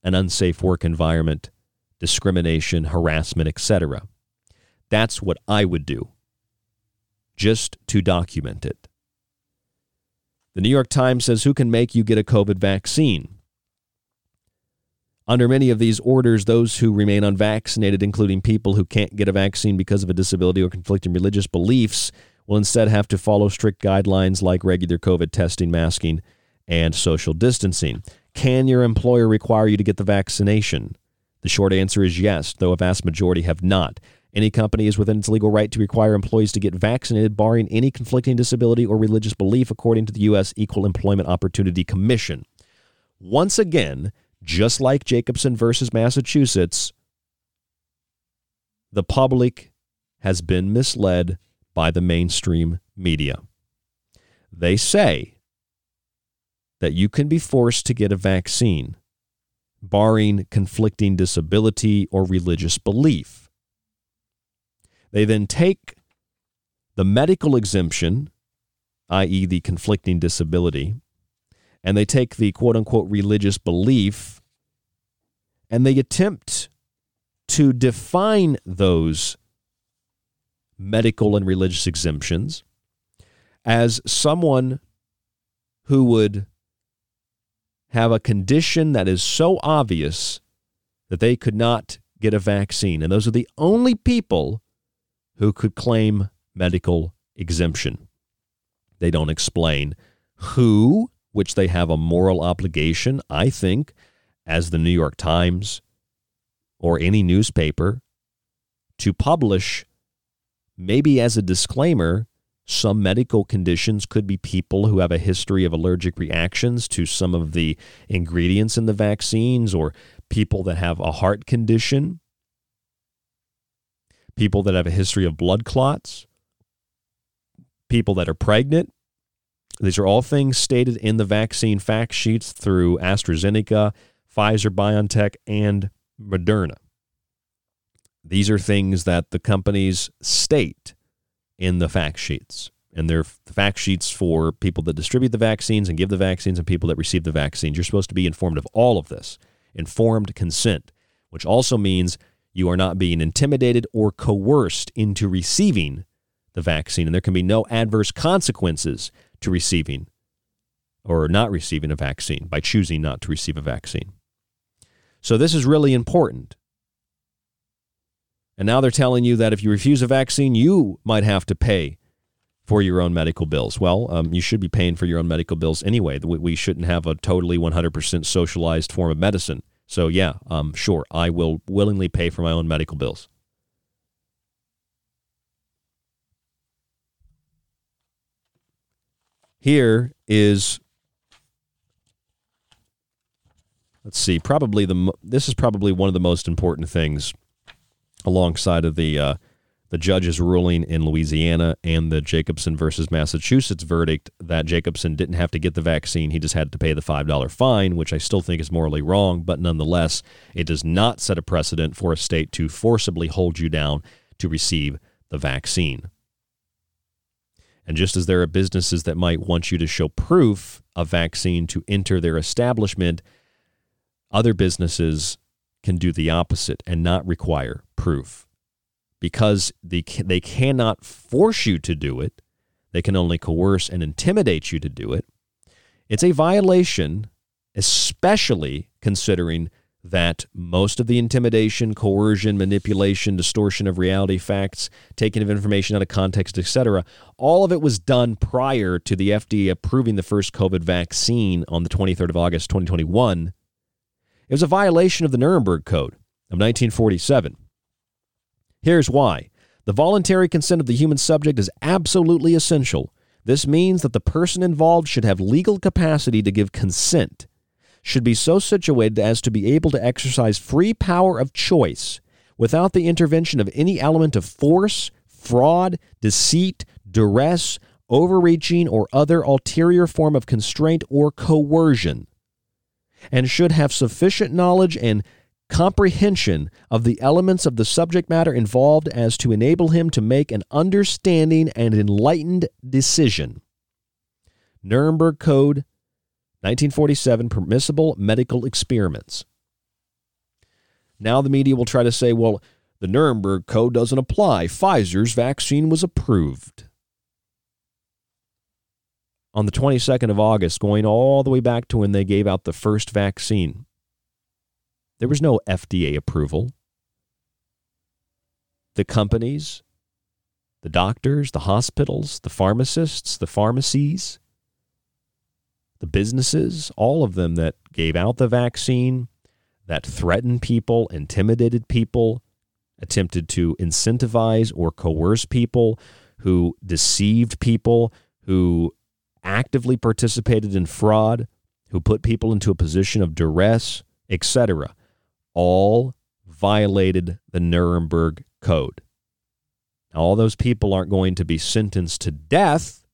an unsafe work environment, discrimination, harassment, etc. That's what I would do just to document it. The New York Times says who can make you get a COVID vaccine? Under many of these orders, those who remain unvaccinated, including people who can't get a vaccine because of a disability or conflicting religious beliefs, will instead have to follow strict guidelines like regular COVID testing, masking, and social distancing. Can your employer require you to get the vaccination? The short answer is yes, though a vast majority have not. Any company is within its legal right to require employees to get vaccinated, barring any conflicting disability or religious belief, according to the U.S. Equal Employment Opportunity Commission. Once again, just like Jacobson versus Massachusetts, the public has been misled by the mainstream media. They say that you can be forced to get a vaccine, barring conflicting disability or religious belief. They then take the medical exemption, i.e., the conflicting disability, and they take the quote unquote religious belief and they attempt to define those medical and religious exemptions as someone who would have a condition that is so obvious that they could not get a vaccine. And those are the only people who could claim medical exemption. They don't explain who, which they have a moral obligation, I think, as the New York Times or any newspaper, to publish, maybe as a disclaimer, some medical conditions could be people who have a history of allergic reactions to some of the ingredients in the vaccines, or people that have a heart condition, people that have a history of blood clots, people that are pregnant. These are all things stated in the vaccine fact sheets through AstraZeneca, Pfizer, BioNTech, and Moderna. These are things that the companies state in the fact sheets. And they're fact sheets for people that distribute the vaccines and give the vaccines and people that receive the vaccines. You're supposed to be informed of all of this. Informed consent, which also means you are not being intimidated or coerced into receiving the vaccine. And there can be no adverse consequences to receiving or not receiving a vaccine by choosing not to receive a vaccine. So this is really important. And now they're telling you that if you refuse a vaccine, you might have to pay for your own medical bills. Well, um, you should be paying for your own medical bills anyway. We shouldn't have a totally 100% socialized form of medicine. So, yeah, um, sure, I will willingly pay for my own medical bills. Here is let's see, probably the this is probably one of the most important things alongside of the uh, the judge's ruling in Louisiana and the Jacobson versus Massachusetts verdict that Jacobson didn't have to get the vaccine. He just had to pay the $5 fine, which I still think is morally wrong, but nonetheless, it does not set a precedent for a state to forcibly hold you down to receive the vaccine. And just as there are businesses that might want you to show proof of vaccine to enter their establishment, other businesses can do the opposite and not require proof because they, they cannot force you to do it. They can only coerce and intimidate you to do it. It's a violation, especially considering that most of the intimidation, coercion, manipulation, distortion of reality facts, taking of information out of context, etc., all of it was done prior to the FDA approving the first COVID vaccine on the 23rd of August, 2021 it was a violation of the Nuremberg Code of 1947. Here's why the voluntary consent of the human subject is absolutely essential. This means that the person involved should have legal capacity to give consent, should be so situated as to be able to exercise free power of choice without the intervention of any element of force, fraud, deceit, duress, overreaching, or other ulterior form of constraint or coercion and should have sufficient knowledge and comprehension of the elements of the subject matter involved as to enable him to make an understanding and enlightened decision. Nuremberg Code 1947 Permissible Medical Experiments. Now the media will try to say, well, the Nuremberg Code doesn't apply. Pfizer's vaccine was approved on the 22nd of August, going all the way back to when they gave out the first vaccine. There was no FDA approval. The companies, the doctors, the hospitals, the pharmacists, the pharmacies, the businesses, all of them that gave out the vaccine, that threatened people, intimidated people, attempted to incentivize or coerce people, who deceived people, who actively participated in fraud, who put people into a position of duress, etc., all violated the Nuremberg Code. Now, all those people aren't going to be sentenced to death,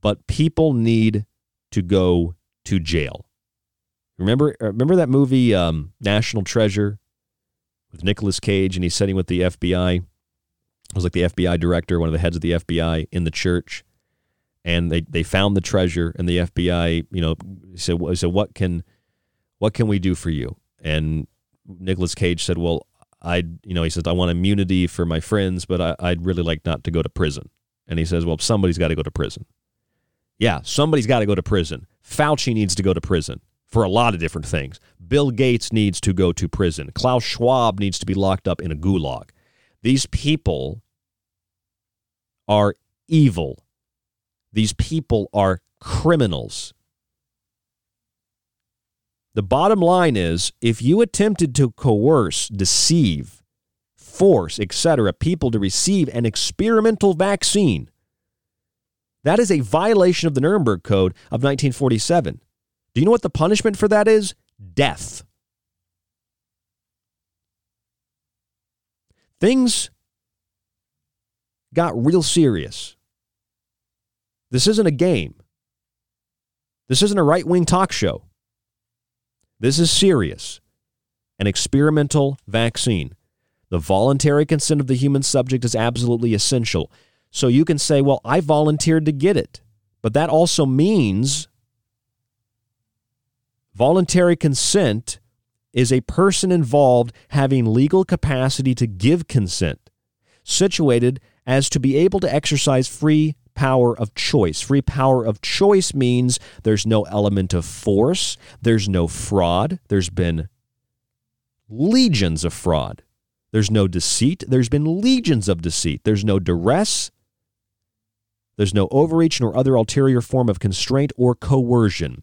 but people need to go to jail. Remember, uh, remember that movie um, National Treasure with Nicolas Cage, and he's sitting with the FBI. It was like the FBI director, one of the heads of the FBI in the church, and they, they found the treasure, and the FBI, you know, said, "So what can what can we do for you?" And Nicolas Cage said, "Well, I, you know, he says I want immunity for my friends, but I, I'd really like not to go to prison." And he says, "Well, somebody's got to go to prison." Yeah, somebody's got to go to prison. Fauci needs to go to prison for a lot of different things. Bill Gates needs to go to prison. Klaus Schwab needs to be locked up in a gulag. These people are evil. These people are criminals. The bottom line is if you attempted to coerce, deceive, force, etc., people to receive an experimental vaccine, that is a violation of the Nuremberg Code of 1947. Do you know what the punishment for that is? Death. Things got real serious. This isn't a game. This isn't a right wing talk show. This is serious. An experimental vaccine. The voluntary consent of the human subject is absolutely essential. So you can say, well, I volunteered to get it. But that also means voluntary consent is a person involved having legal capacity to give consent, situated as to be able to exercise free power of choice. Free power of choice means there's no element of force, there's no fraud, there's been legions of fraud. There's no deceit, there's been legions of deceit. There's no duress, there's no overreach nor other ulterior form of constraint or coercion.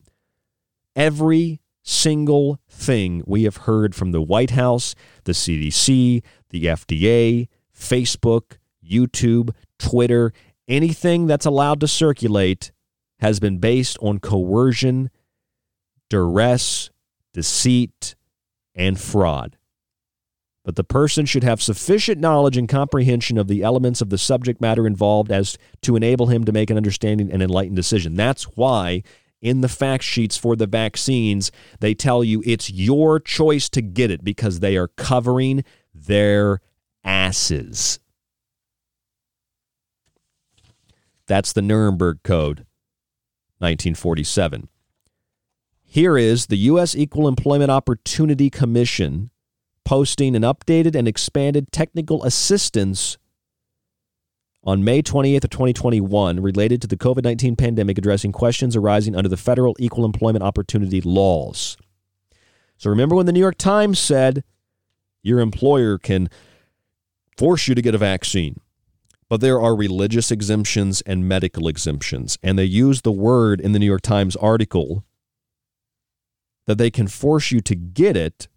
Every single thing we have heard from the White House, the CDC, the FDA, Facebook, YouTube, Twitter, anything that's allowed to circulate has been based on coercion, duress, deceit, and fraud. But the person should have sufficient knowledge and comprehension of the elements of the subject matter involved as to enable him to make an understanding and enlightened decision. That's why in the fact sheets for the vaccines, they tell you it's your choice to get it because they are covering their asses. That's the Nuremberg Code, 1947. Here is the U.S. Equal Employment Opportunity Commission posting an updated and expanded technical assistance on May 28th of 2021 related to the COVID-19 pandemic addressing questions arising under the federal equal employment opportunity laws. So remember when the New York Times said your employer can force you to get a vaccine. But there are religious exemptions and medical exemptions. And they use the word in the New York Times article that they can force you to get it.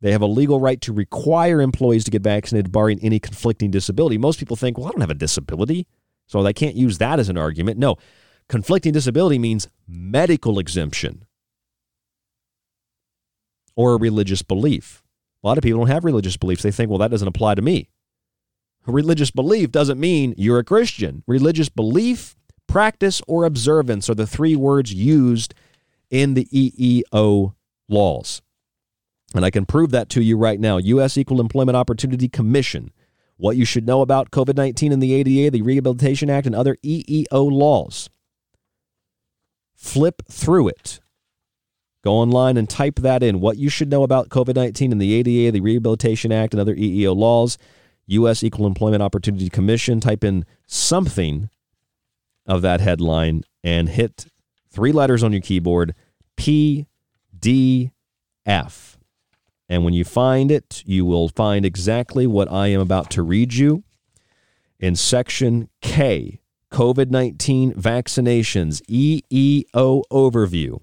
They have a legal right to require employees to get vaccinated, barring any conflicting disability. Most people think, well, I don't have a disability, so they can't use that as an argument. No, conflicting disability means medical exemption or a religious belief. A lot of people don't have religious beliefs. They think, well, that doesn't apply to me. Religious belief doesn't mean you're a Christian. Religious belief, practice, or observance are the three words used in the EEO laws. And I can prove that to you right now. U.S. Equal Employment Opportunity Commission. What you should know about COVID 19 and the ADA, the Rehabilitation Act, and other EEO laws. Flip through it. Go online and type that in. What you should know about COVID 19 and the ADA, the Rehabilitation Act, and other EEO laws. U.S. Equal Employment Opportunity Commission. Type in something of that headline and hit three letters on your keyboard PDF. And when you find it, you will find exactly what I am about to read you in section K COVID 19 vaccinations, EEO overview.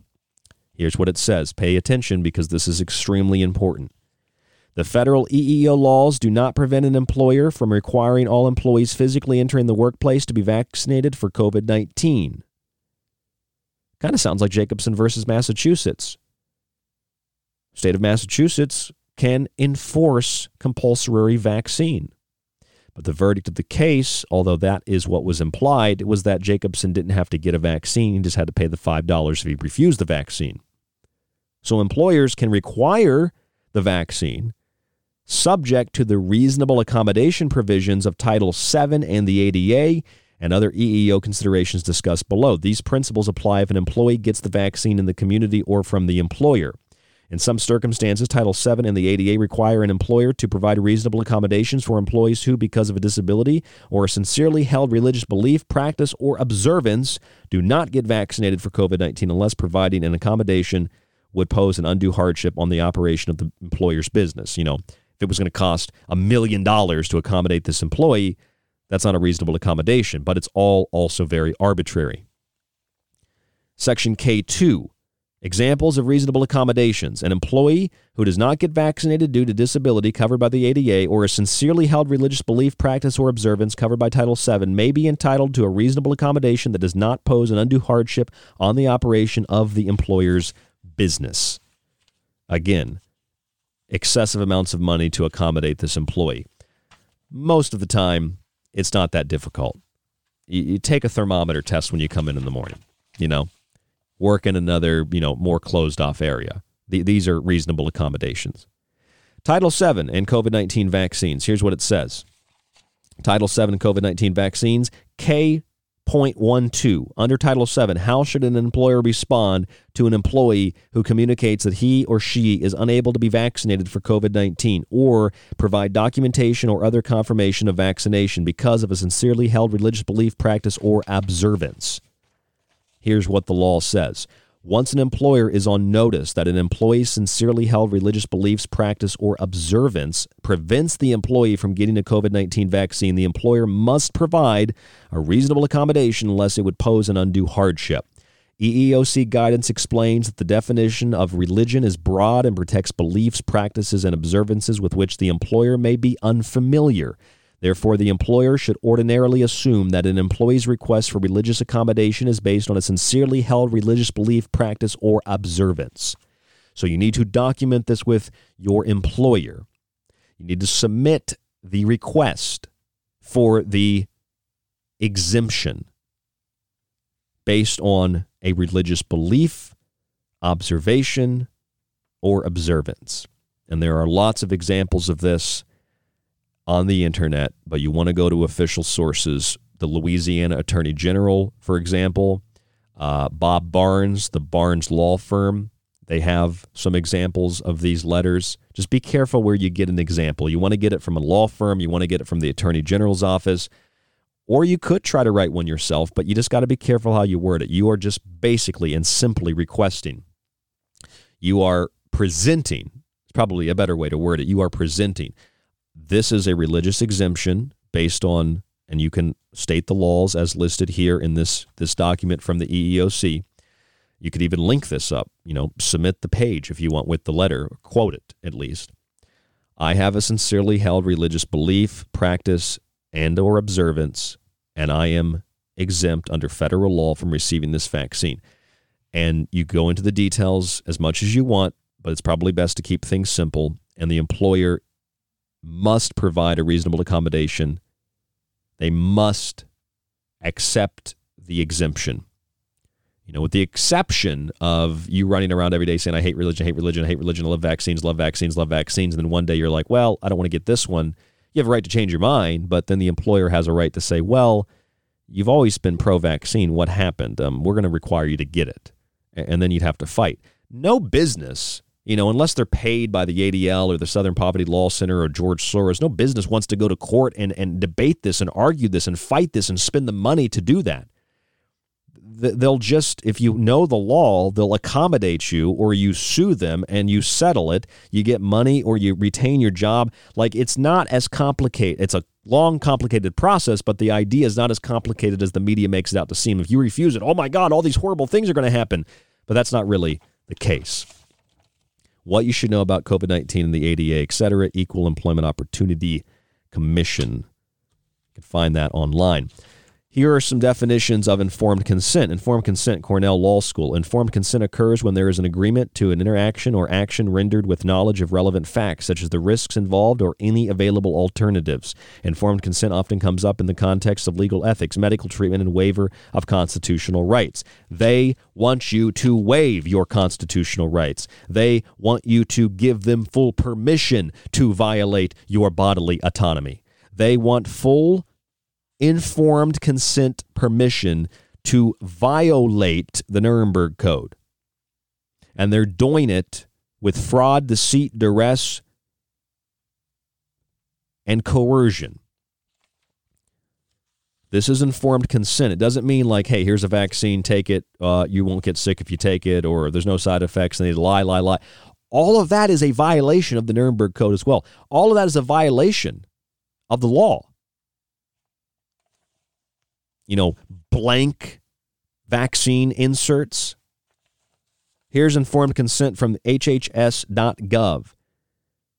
Here's what it says. Pay attention because this is extremely important. The federal EEO laws do not prevent an employer from requiring all employees physically entering the workplace to be vaccinated for COVID 19. Kind of sounds like Jacobson versus Massachusetts. State of Massachusetts can enforce compulsory vaccine. But the verdict of the case, although that is what was implied, was that Jacobson didn't have to get a vaccine, he just had to pay the $5 if he refused the vaccine. So employers can require the vaccine subject to the reasonable accommodation provisions of Title VII and the ADA and other EEO considerations discussed below. These principles apply if an employee gets the vaccine in the community or from the employer. In some circumstances, Title VII and the ADA require an employer to provide reasonable accommodations for employees who, because of a disability or a sincerely held religious belief, practice, or observance, do not get vaccinated for COVID 19 unless providing an accommodation would pose an undue hardship on the operation of the employer's business. You know, it was going to cost a million dollars to accommodate this employee, that's not a reasonable accommodation, but it's all also very arbitrary. Section K2 Examples of reasonable accommodations. An employee who does not get vaccinated due to disability covered by the ADA or a sincerely held religious belief, practice, or observance covered by Title VII may be entitled to a reasonable accommodation that does not pose an undue hardship on the operation of the employer's business. Again, excessive amounts of money to accommodate this employee. Most of the time, it's not that difficult. You, you take a thermometer test when you come in in the morning, you know, work in another, you know, more closed off area. The, these are reasonable accommodations. Title VII and COVID 19 vaccines. Here's what it says Title VII and COVID 19 vaccines. K 0.12 under Title VII, how should an employer respond to an employee who communicates that he or she is unable to be vaccinated for COVID 19 or provide documentation or other confirmation of vaccination because of a sincerely held religious belief, practice, or observance? Here's what the law says. Once an employer is on notice that an employee's sincerely held religious beliefs, practice, or observance prevents the employee from getting a COVID 19 vaccine, the employer must provide a reasonable accommodation unless it would pose an undue hardship. EEOC guidance explains that the definition of religion is broad and protects beliefs, practices, and observances with which the employer may be unfamiliar. Therefore, the employer should ordinarily assume that an employee's request for religious accommodation is based on a sincerely held religious belief, practice, or observance. So you need to document this with your employer. You need to submit the request for the exemption based on a religious belief, observation, or observance. And there are lots of examples of this on the internet, but you want to go to official sources. The Louisiana Attorney General, for example, uh, Bob Barnes, the Barnes Law Firm, they have some examples of these letters. Just be careful where you get an example. You want to get it from a law firm, you want to get it from the Attorney General's office, or you could try to write one yourself, but you just got to be careful how you word it. You are just basically and simply requesting. You are presenting, it's probably a better way to word it. You are presenting this is a religious exemption based on, and you can state the laws as listed here in this, this document from the EEOC. You could even link this up, you know, submit the page if you want with the letter, quote it at least. I have a sincerely held religious belief, practice, and or observance, and I am exempt under federal law from receiving this vaccine. And you go into the details as much as you want, but it's probably best to keep things simple. And the employer must provide a reasonable accommodation. They must accept the exemption. You know, with the exception of you running around every day saying, I hate religion, I hate religion, I hate religion, I love vaccines, love vaccines, love vaccines. And then one day you're like, well, I don't want to get this one. You have a right to change your mind, but then the employer has a right to say, well, you've always been pro vaccine. What happened? Um, we're going to require you to get it. And then you'd have to fight. No business you know, unless they're paid by the ADL or the Southern Poverty Law Center or George Soros, no business wants to go to court and, and debate this and argue this and fight this and spend the money to do that. They'll just, if you know the law, they'll accommodate you or you sue them and you settle it. You get money or you retain your job. Like it's not as complicated. It's a long, complicated process, but the idea is not as complicated as the media makes it out to seem. If you refuse it, oh my God, all these horrible things are going to happen. But that's not really the case what you should know about COVID 19 and the ADA, et cetera, Equal Employment Opportunity Commission. You can find that online. Here are some definitions of informed consent. Informed consent, Cornell Law School. Informed consent occurs when there is an agreement to an interaction or action rendered with knowledge of relevant facts, such as the risks involved or any available alternatives. Informed consent often comes up in the context of legal ethics, medical treatment, and waiver of constitutional rights. They want you to waive your constitutional rights. They want you to give them full permission to violate your bodily autonomy. They want full informed consent permission to violate the Nuremberg Code. And they're doing it with fraud, deceit, duress, and coercion. This is informed consent. It doesn't mean like, hey, here's a vaccine, take it. Uh, you won't get sick if you take it, or there's no side effects, and they lie, lie, lie. All of that is a violation of the Nuremberg Code as well. All of that is a violation of the law you know, blank vaccine inserts. Here's informed consent from hhs.gov.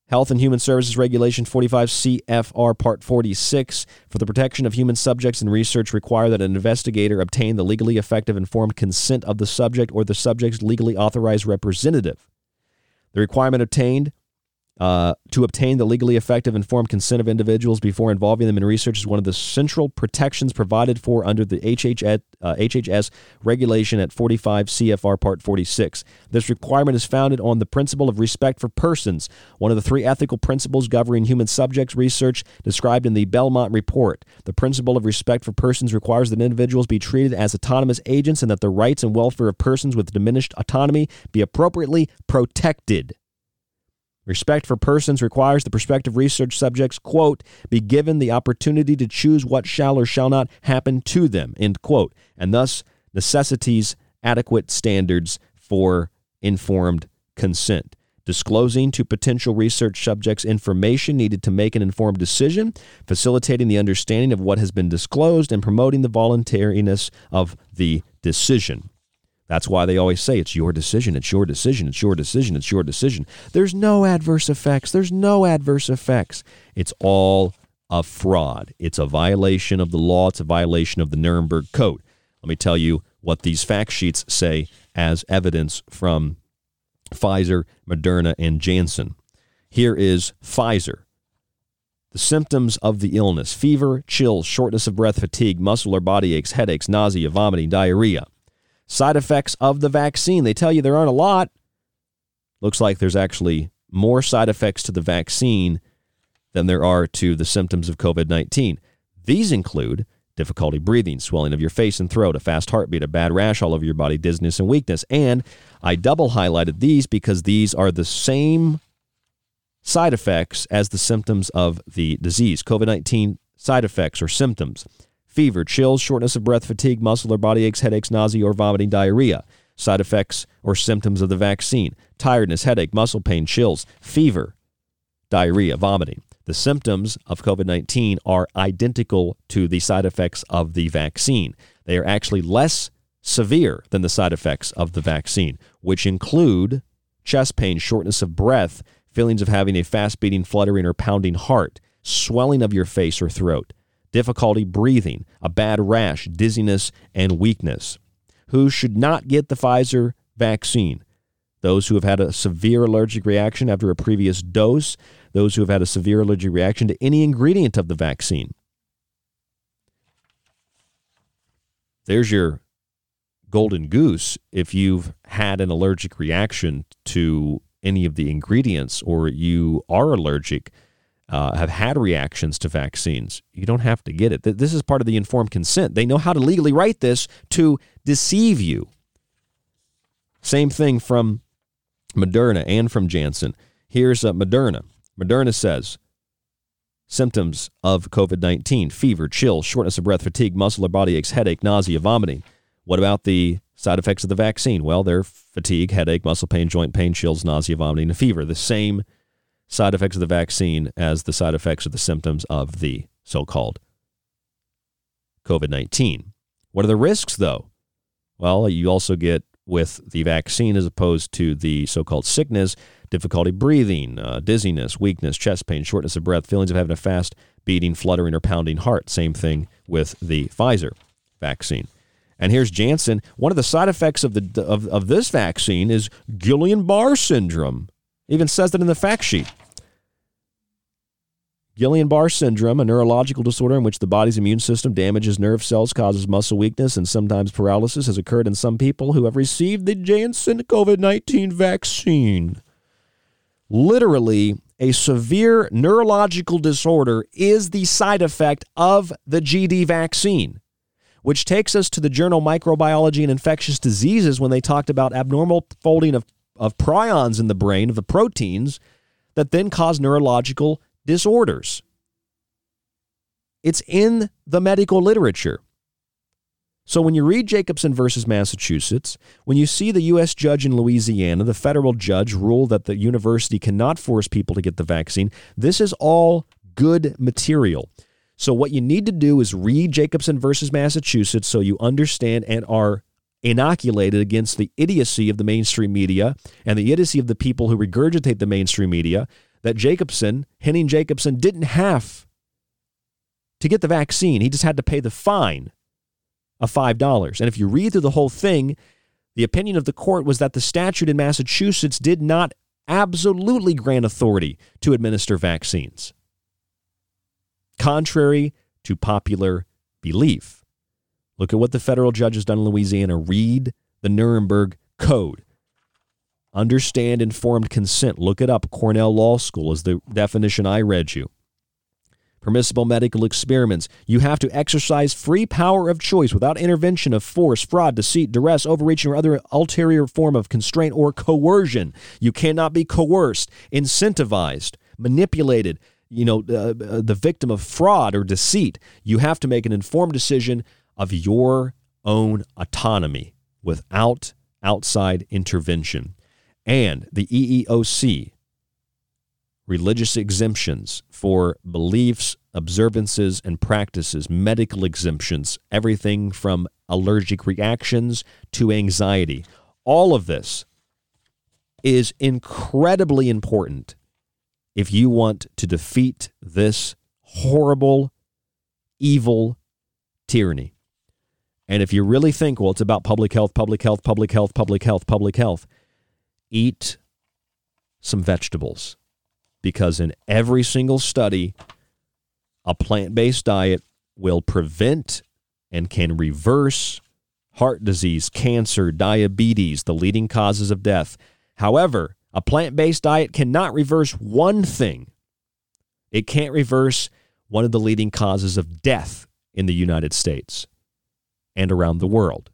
Health and Human Services Regulation 45 CFR Part 46 for the protection of human subjects in research require that an investigator obtain the legally effective informed consent of the subject or the subject's legally authorized representative. The requirement obtained uh, to obtain the legally effective informed consent of individuals before involving them in research is one of the central protections provided for under the HHS, uh, HHS regulation at 45 CFR Part 46. This requirement is founded on the principle of respect for persons, one of the three ethical principles governing human subjects research described in the Belmont Report. The principle of respect for persons requires that individuals be treated as autonomous agents and that the rights and welfare of persons with diminished autonomy be appropriately protected. Respect for persons requires the prospective research subjects, quote, be given the opportunity to choose what shall or shall not happen to them, end quote, and thus necessities adequate standards for informed consent. Disclosing to potential research subjects information needed to make an informed decision, facilitating the understanding of what has been disclosed, and promoting the voluntariness of the decision. That's why they always say it's your decision, it's your decision, it's your decision, it's your decision. There's no adverse effects. There's no adverse effects. It's all a fraud. It's a violation of the law, it's a violation of the Nuremberg Code. Let me tell you what these fact sheets say as evidence from Pfizer, Moderna, and Janssen. Here is Pfizer. The symptoms of the illness fever, chills, shortness of breath, fatigue, muscle or body aches, headaches, nausea, vomiting, diarrhea. Side effects of the vaccine. They tell you there aren't a lot. Looks like there's actually more side effects to the vaccine than there are to the symptoms of COVID 19. These include difficulty breathing, swelling of your face and throat, a fast heartbeat, a bad rash all over your body, dizziness and weakness. And I double highlighted these because these are the same side effects as the symptoms of the disease. COVID 19 side effects or symptoms fever, chills, shortness of breath, fatigue, muscle or body aches, headaches, nausea, or vomiting, diarrhea. Side effects or symptoms of the vaccine tiredness, headache, muscle pain, chills, fever, diarrhea, vomiting. The symptoms of COVID 19 are identical to the side effects of the vaccine. They are actually less severe than the side effects of the vaccine, which include chest pain, shortness of breath, feelings of having a fast beating, fluttering, or pounding heart, swelling of your face or throat, difficulty breathing, a bad rash, dizziness, and weakness. Who should not get the Pfizer vaccine? Those who have had a severe allergic reaction after a previous dose, those who have had a severe allergic reaction to any ingredient of the vaccine. There's your golden goose if you've had an allergic reaction to any of the ingredients or you are allergic uh, have had reactions to vaccines. You don't have to get it. This is part of the informed consent. They know how to legally write this to deceive you. Same thing from Moderna and from Janssen. Here's uh, Moderna. Moderna says symptoms of COVID 19 fever, chills, shortness of breath, fatigue, muscle or body aches, headache, nausea, vomiting. What about the side effects of the vaccine? Well, they're fatigue, headache, muscle pain, joint pain, chills, nausea, vomiting, and fever. The same side effects of the vaccine as the side effects of the symptoms of the so called COVID 19. What are the risks, though? Well, you also get with the vaccine as opposed to the so called sickness, difficulty breathing, uh, dizziness, weakness, chest pain, shortness of breath, feelings of having a fast beating, fluttering, or pounding heart. Same thing with the Pfizer. vaccine. And here's Janssen. One of the side effects of the of, of this vaccine is Guillain-Barré syndrome. Even says that in the fact sheet. Guillain-Barré syndrome, a neurological disorder in which the body's immune system damages nerve cells, causes muscle weakness, and sometimes paralysis, has occurred in some people who have received the Janssen COVID 19 vaccine. Literally, a severe neurological disorder is the side effect of the GD vaccine, which takes us to the journal Microbiology and Infectious Diseases when they talked about abnormal folding of, of prions in the brain, of the proteins that then cause neurological disorders. It's in the medical literature. So when you read Jacobson versus Massachusetts, when you see the U.S. judge in Louisiana, the federal judge, rule that the university cannot force people to get the vaccine, this is all good material. So what you need to do is read Jacobson versus Massachusetts so you understand and are inoculated against the idiocy of the mainstream media and the idiocy of the people who regurgitate the mainstream media that Jacobson, Henning Jacobson, didn't have to get the vaccine. He just had to pay the fine of $5. And if you read through the whole thing, the opinion of the court was that the statute in Massachusetts did not absolutely grant authority to administer vaccines, contrary to popular belief. Look at what the federal judge has done in Louisiana. Read the Nuremberg Code. Understand informed consent. Look it up. Cornell Law School is the definition I read you. Permissible medical experiments. You have to exercise free power of choice without intervention of force, fraud, deceit, duress, overreaching, or other ulterior form of constraint or coercion. You cannot be coerced, incentivized, manipulated, you know, uh, uh, the victim of fraud or deceit. You have to make an informed decision of your own autonomy without outside intervention. And the EEOC, religious exemptions for beliefs, observances, and practices, medical exemptions, everything from allergic reactions to anxiety. All of this is incredibly important if you want to defeat this horrible, evil tyranny. And if you really think, well, it's about public health, public health, public health, public health, public health, eat some vegetables because in every single study, a plant based diet will prevent and can reverse heart disease, cancer, diabetes, the leading causes of death. However, a plant based diet cannot reverse one thing it can't reverse one of the leading causes of death in the United States and around the world.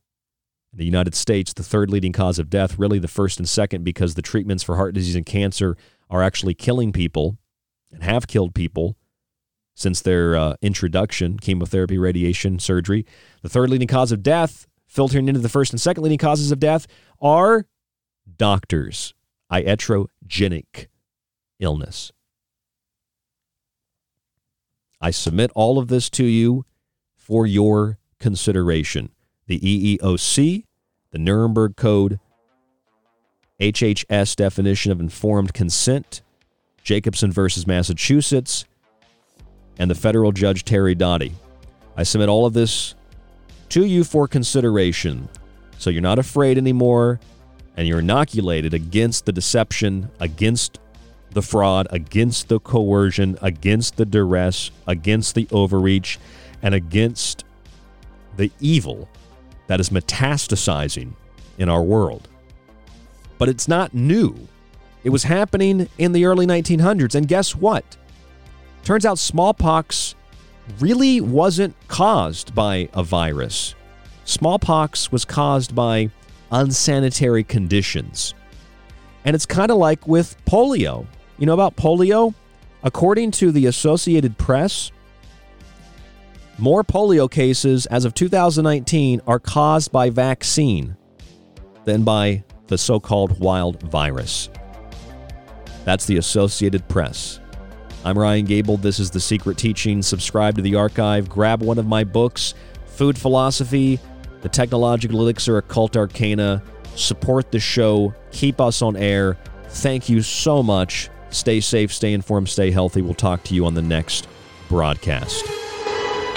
In the United States, the third leading cause of death, really the first and second, because the treatments for heart disease and cancer are actually killing people and have killed people since their uh, introduction chemotherapy, radiation, surgery. The third leading cause of death, filtering into the first and second leading causes of death, are doctors, iatrogenic illness. I submit all of this to you for your consideration. The EEOC, the Nuremberg Code, HHS definition of informed consent, Jacobson versus Massachusetts, and the federal judge Terry Doughty. I submit all of this to you for consideration so you're not afraid anymore and you're inoculated against the deception, against the fraud, against the coercion, against the duress, against the overreach, and against the evil that is metastasizing in our world. But it's not new. It was happening in the early 1900s. And guess what? Turns out smallpox really wasn't caused by a virus. Smallpox was caused by unsanitary conditions. And it's kind of like with polio. You know about polio? According to the Associated Press, more polio cases as of 2019 are caused by vaccine than by the so called wild virus. That's the Associated Press. I'm Ryan Gable. This is The Secret Teaching. Subscribe to the archive. Grab one of my books Food Philosophy, The Technological Elixir, Occult Arcana. Support the show. Keep us on air. Thank you so much. Stay safe, stay informed, stay healthy. We'll talk to you on the next broadcast.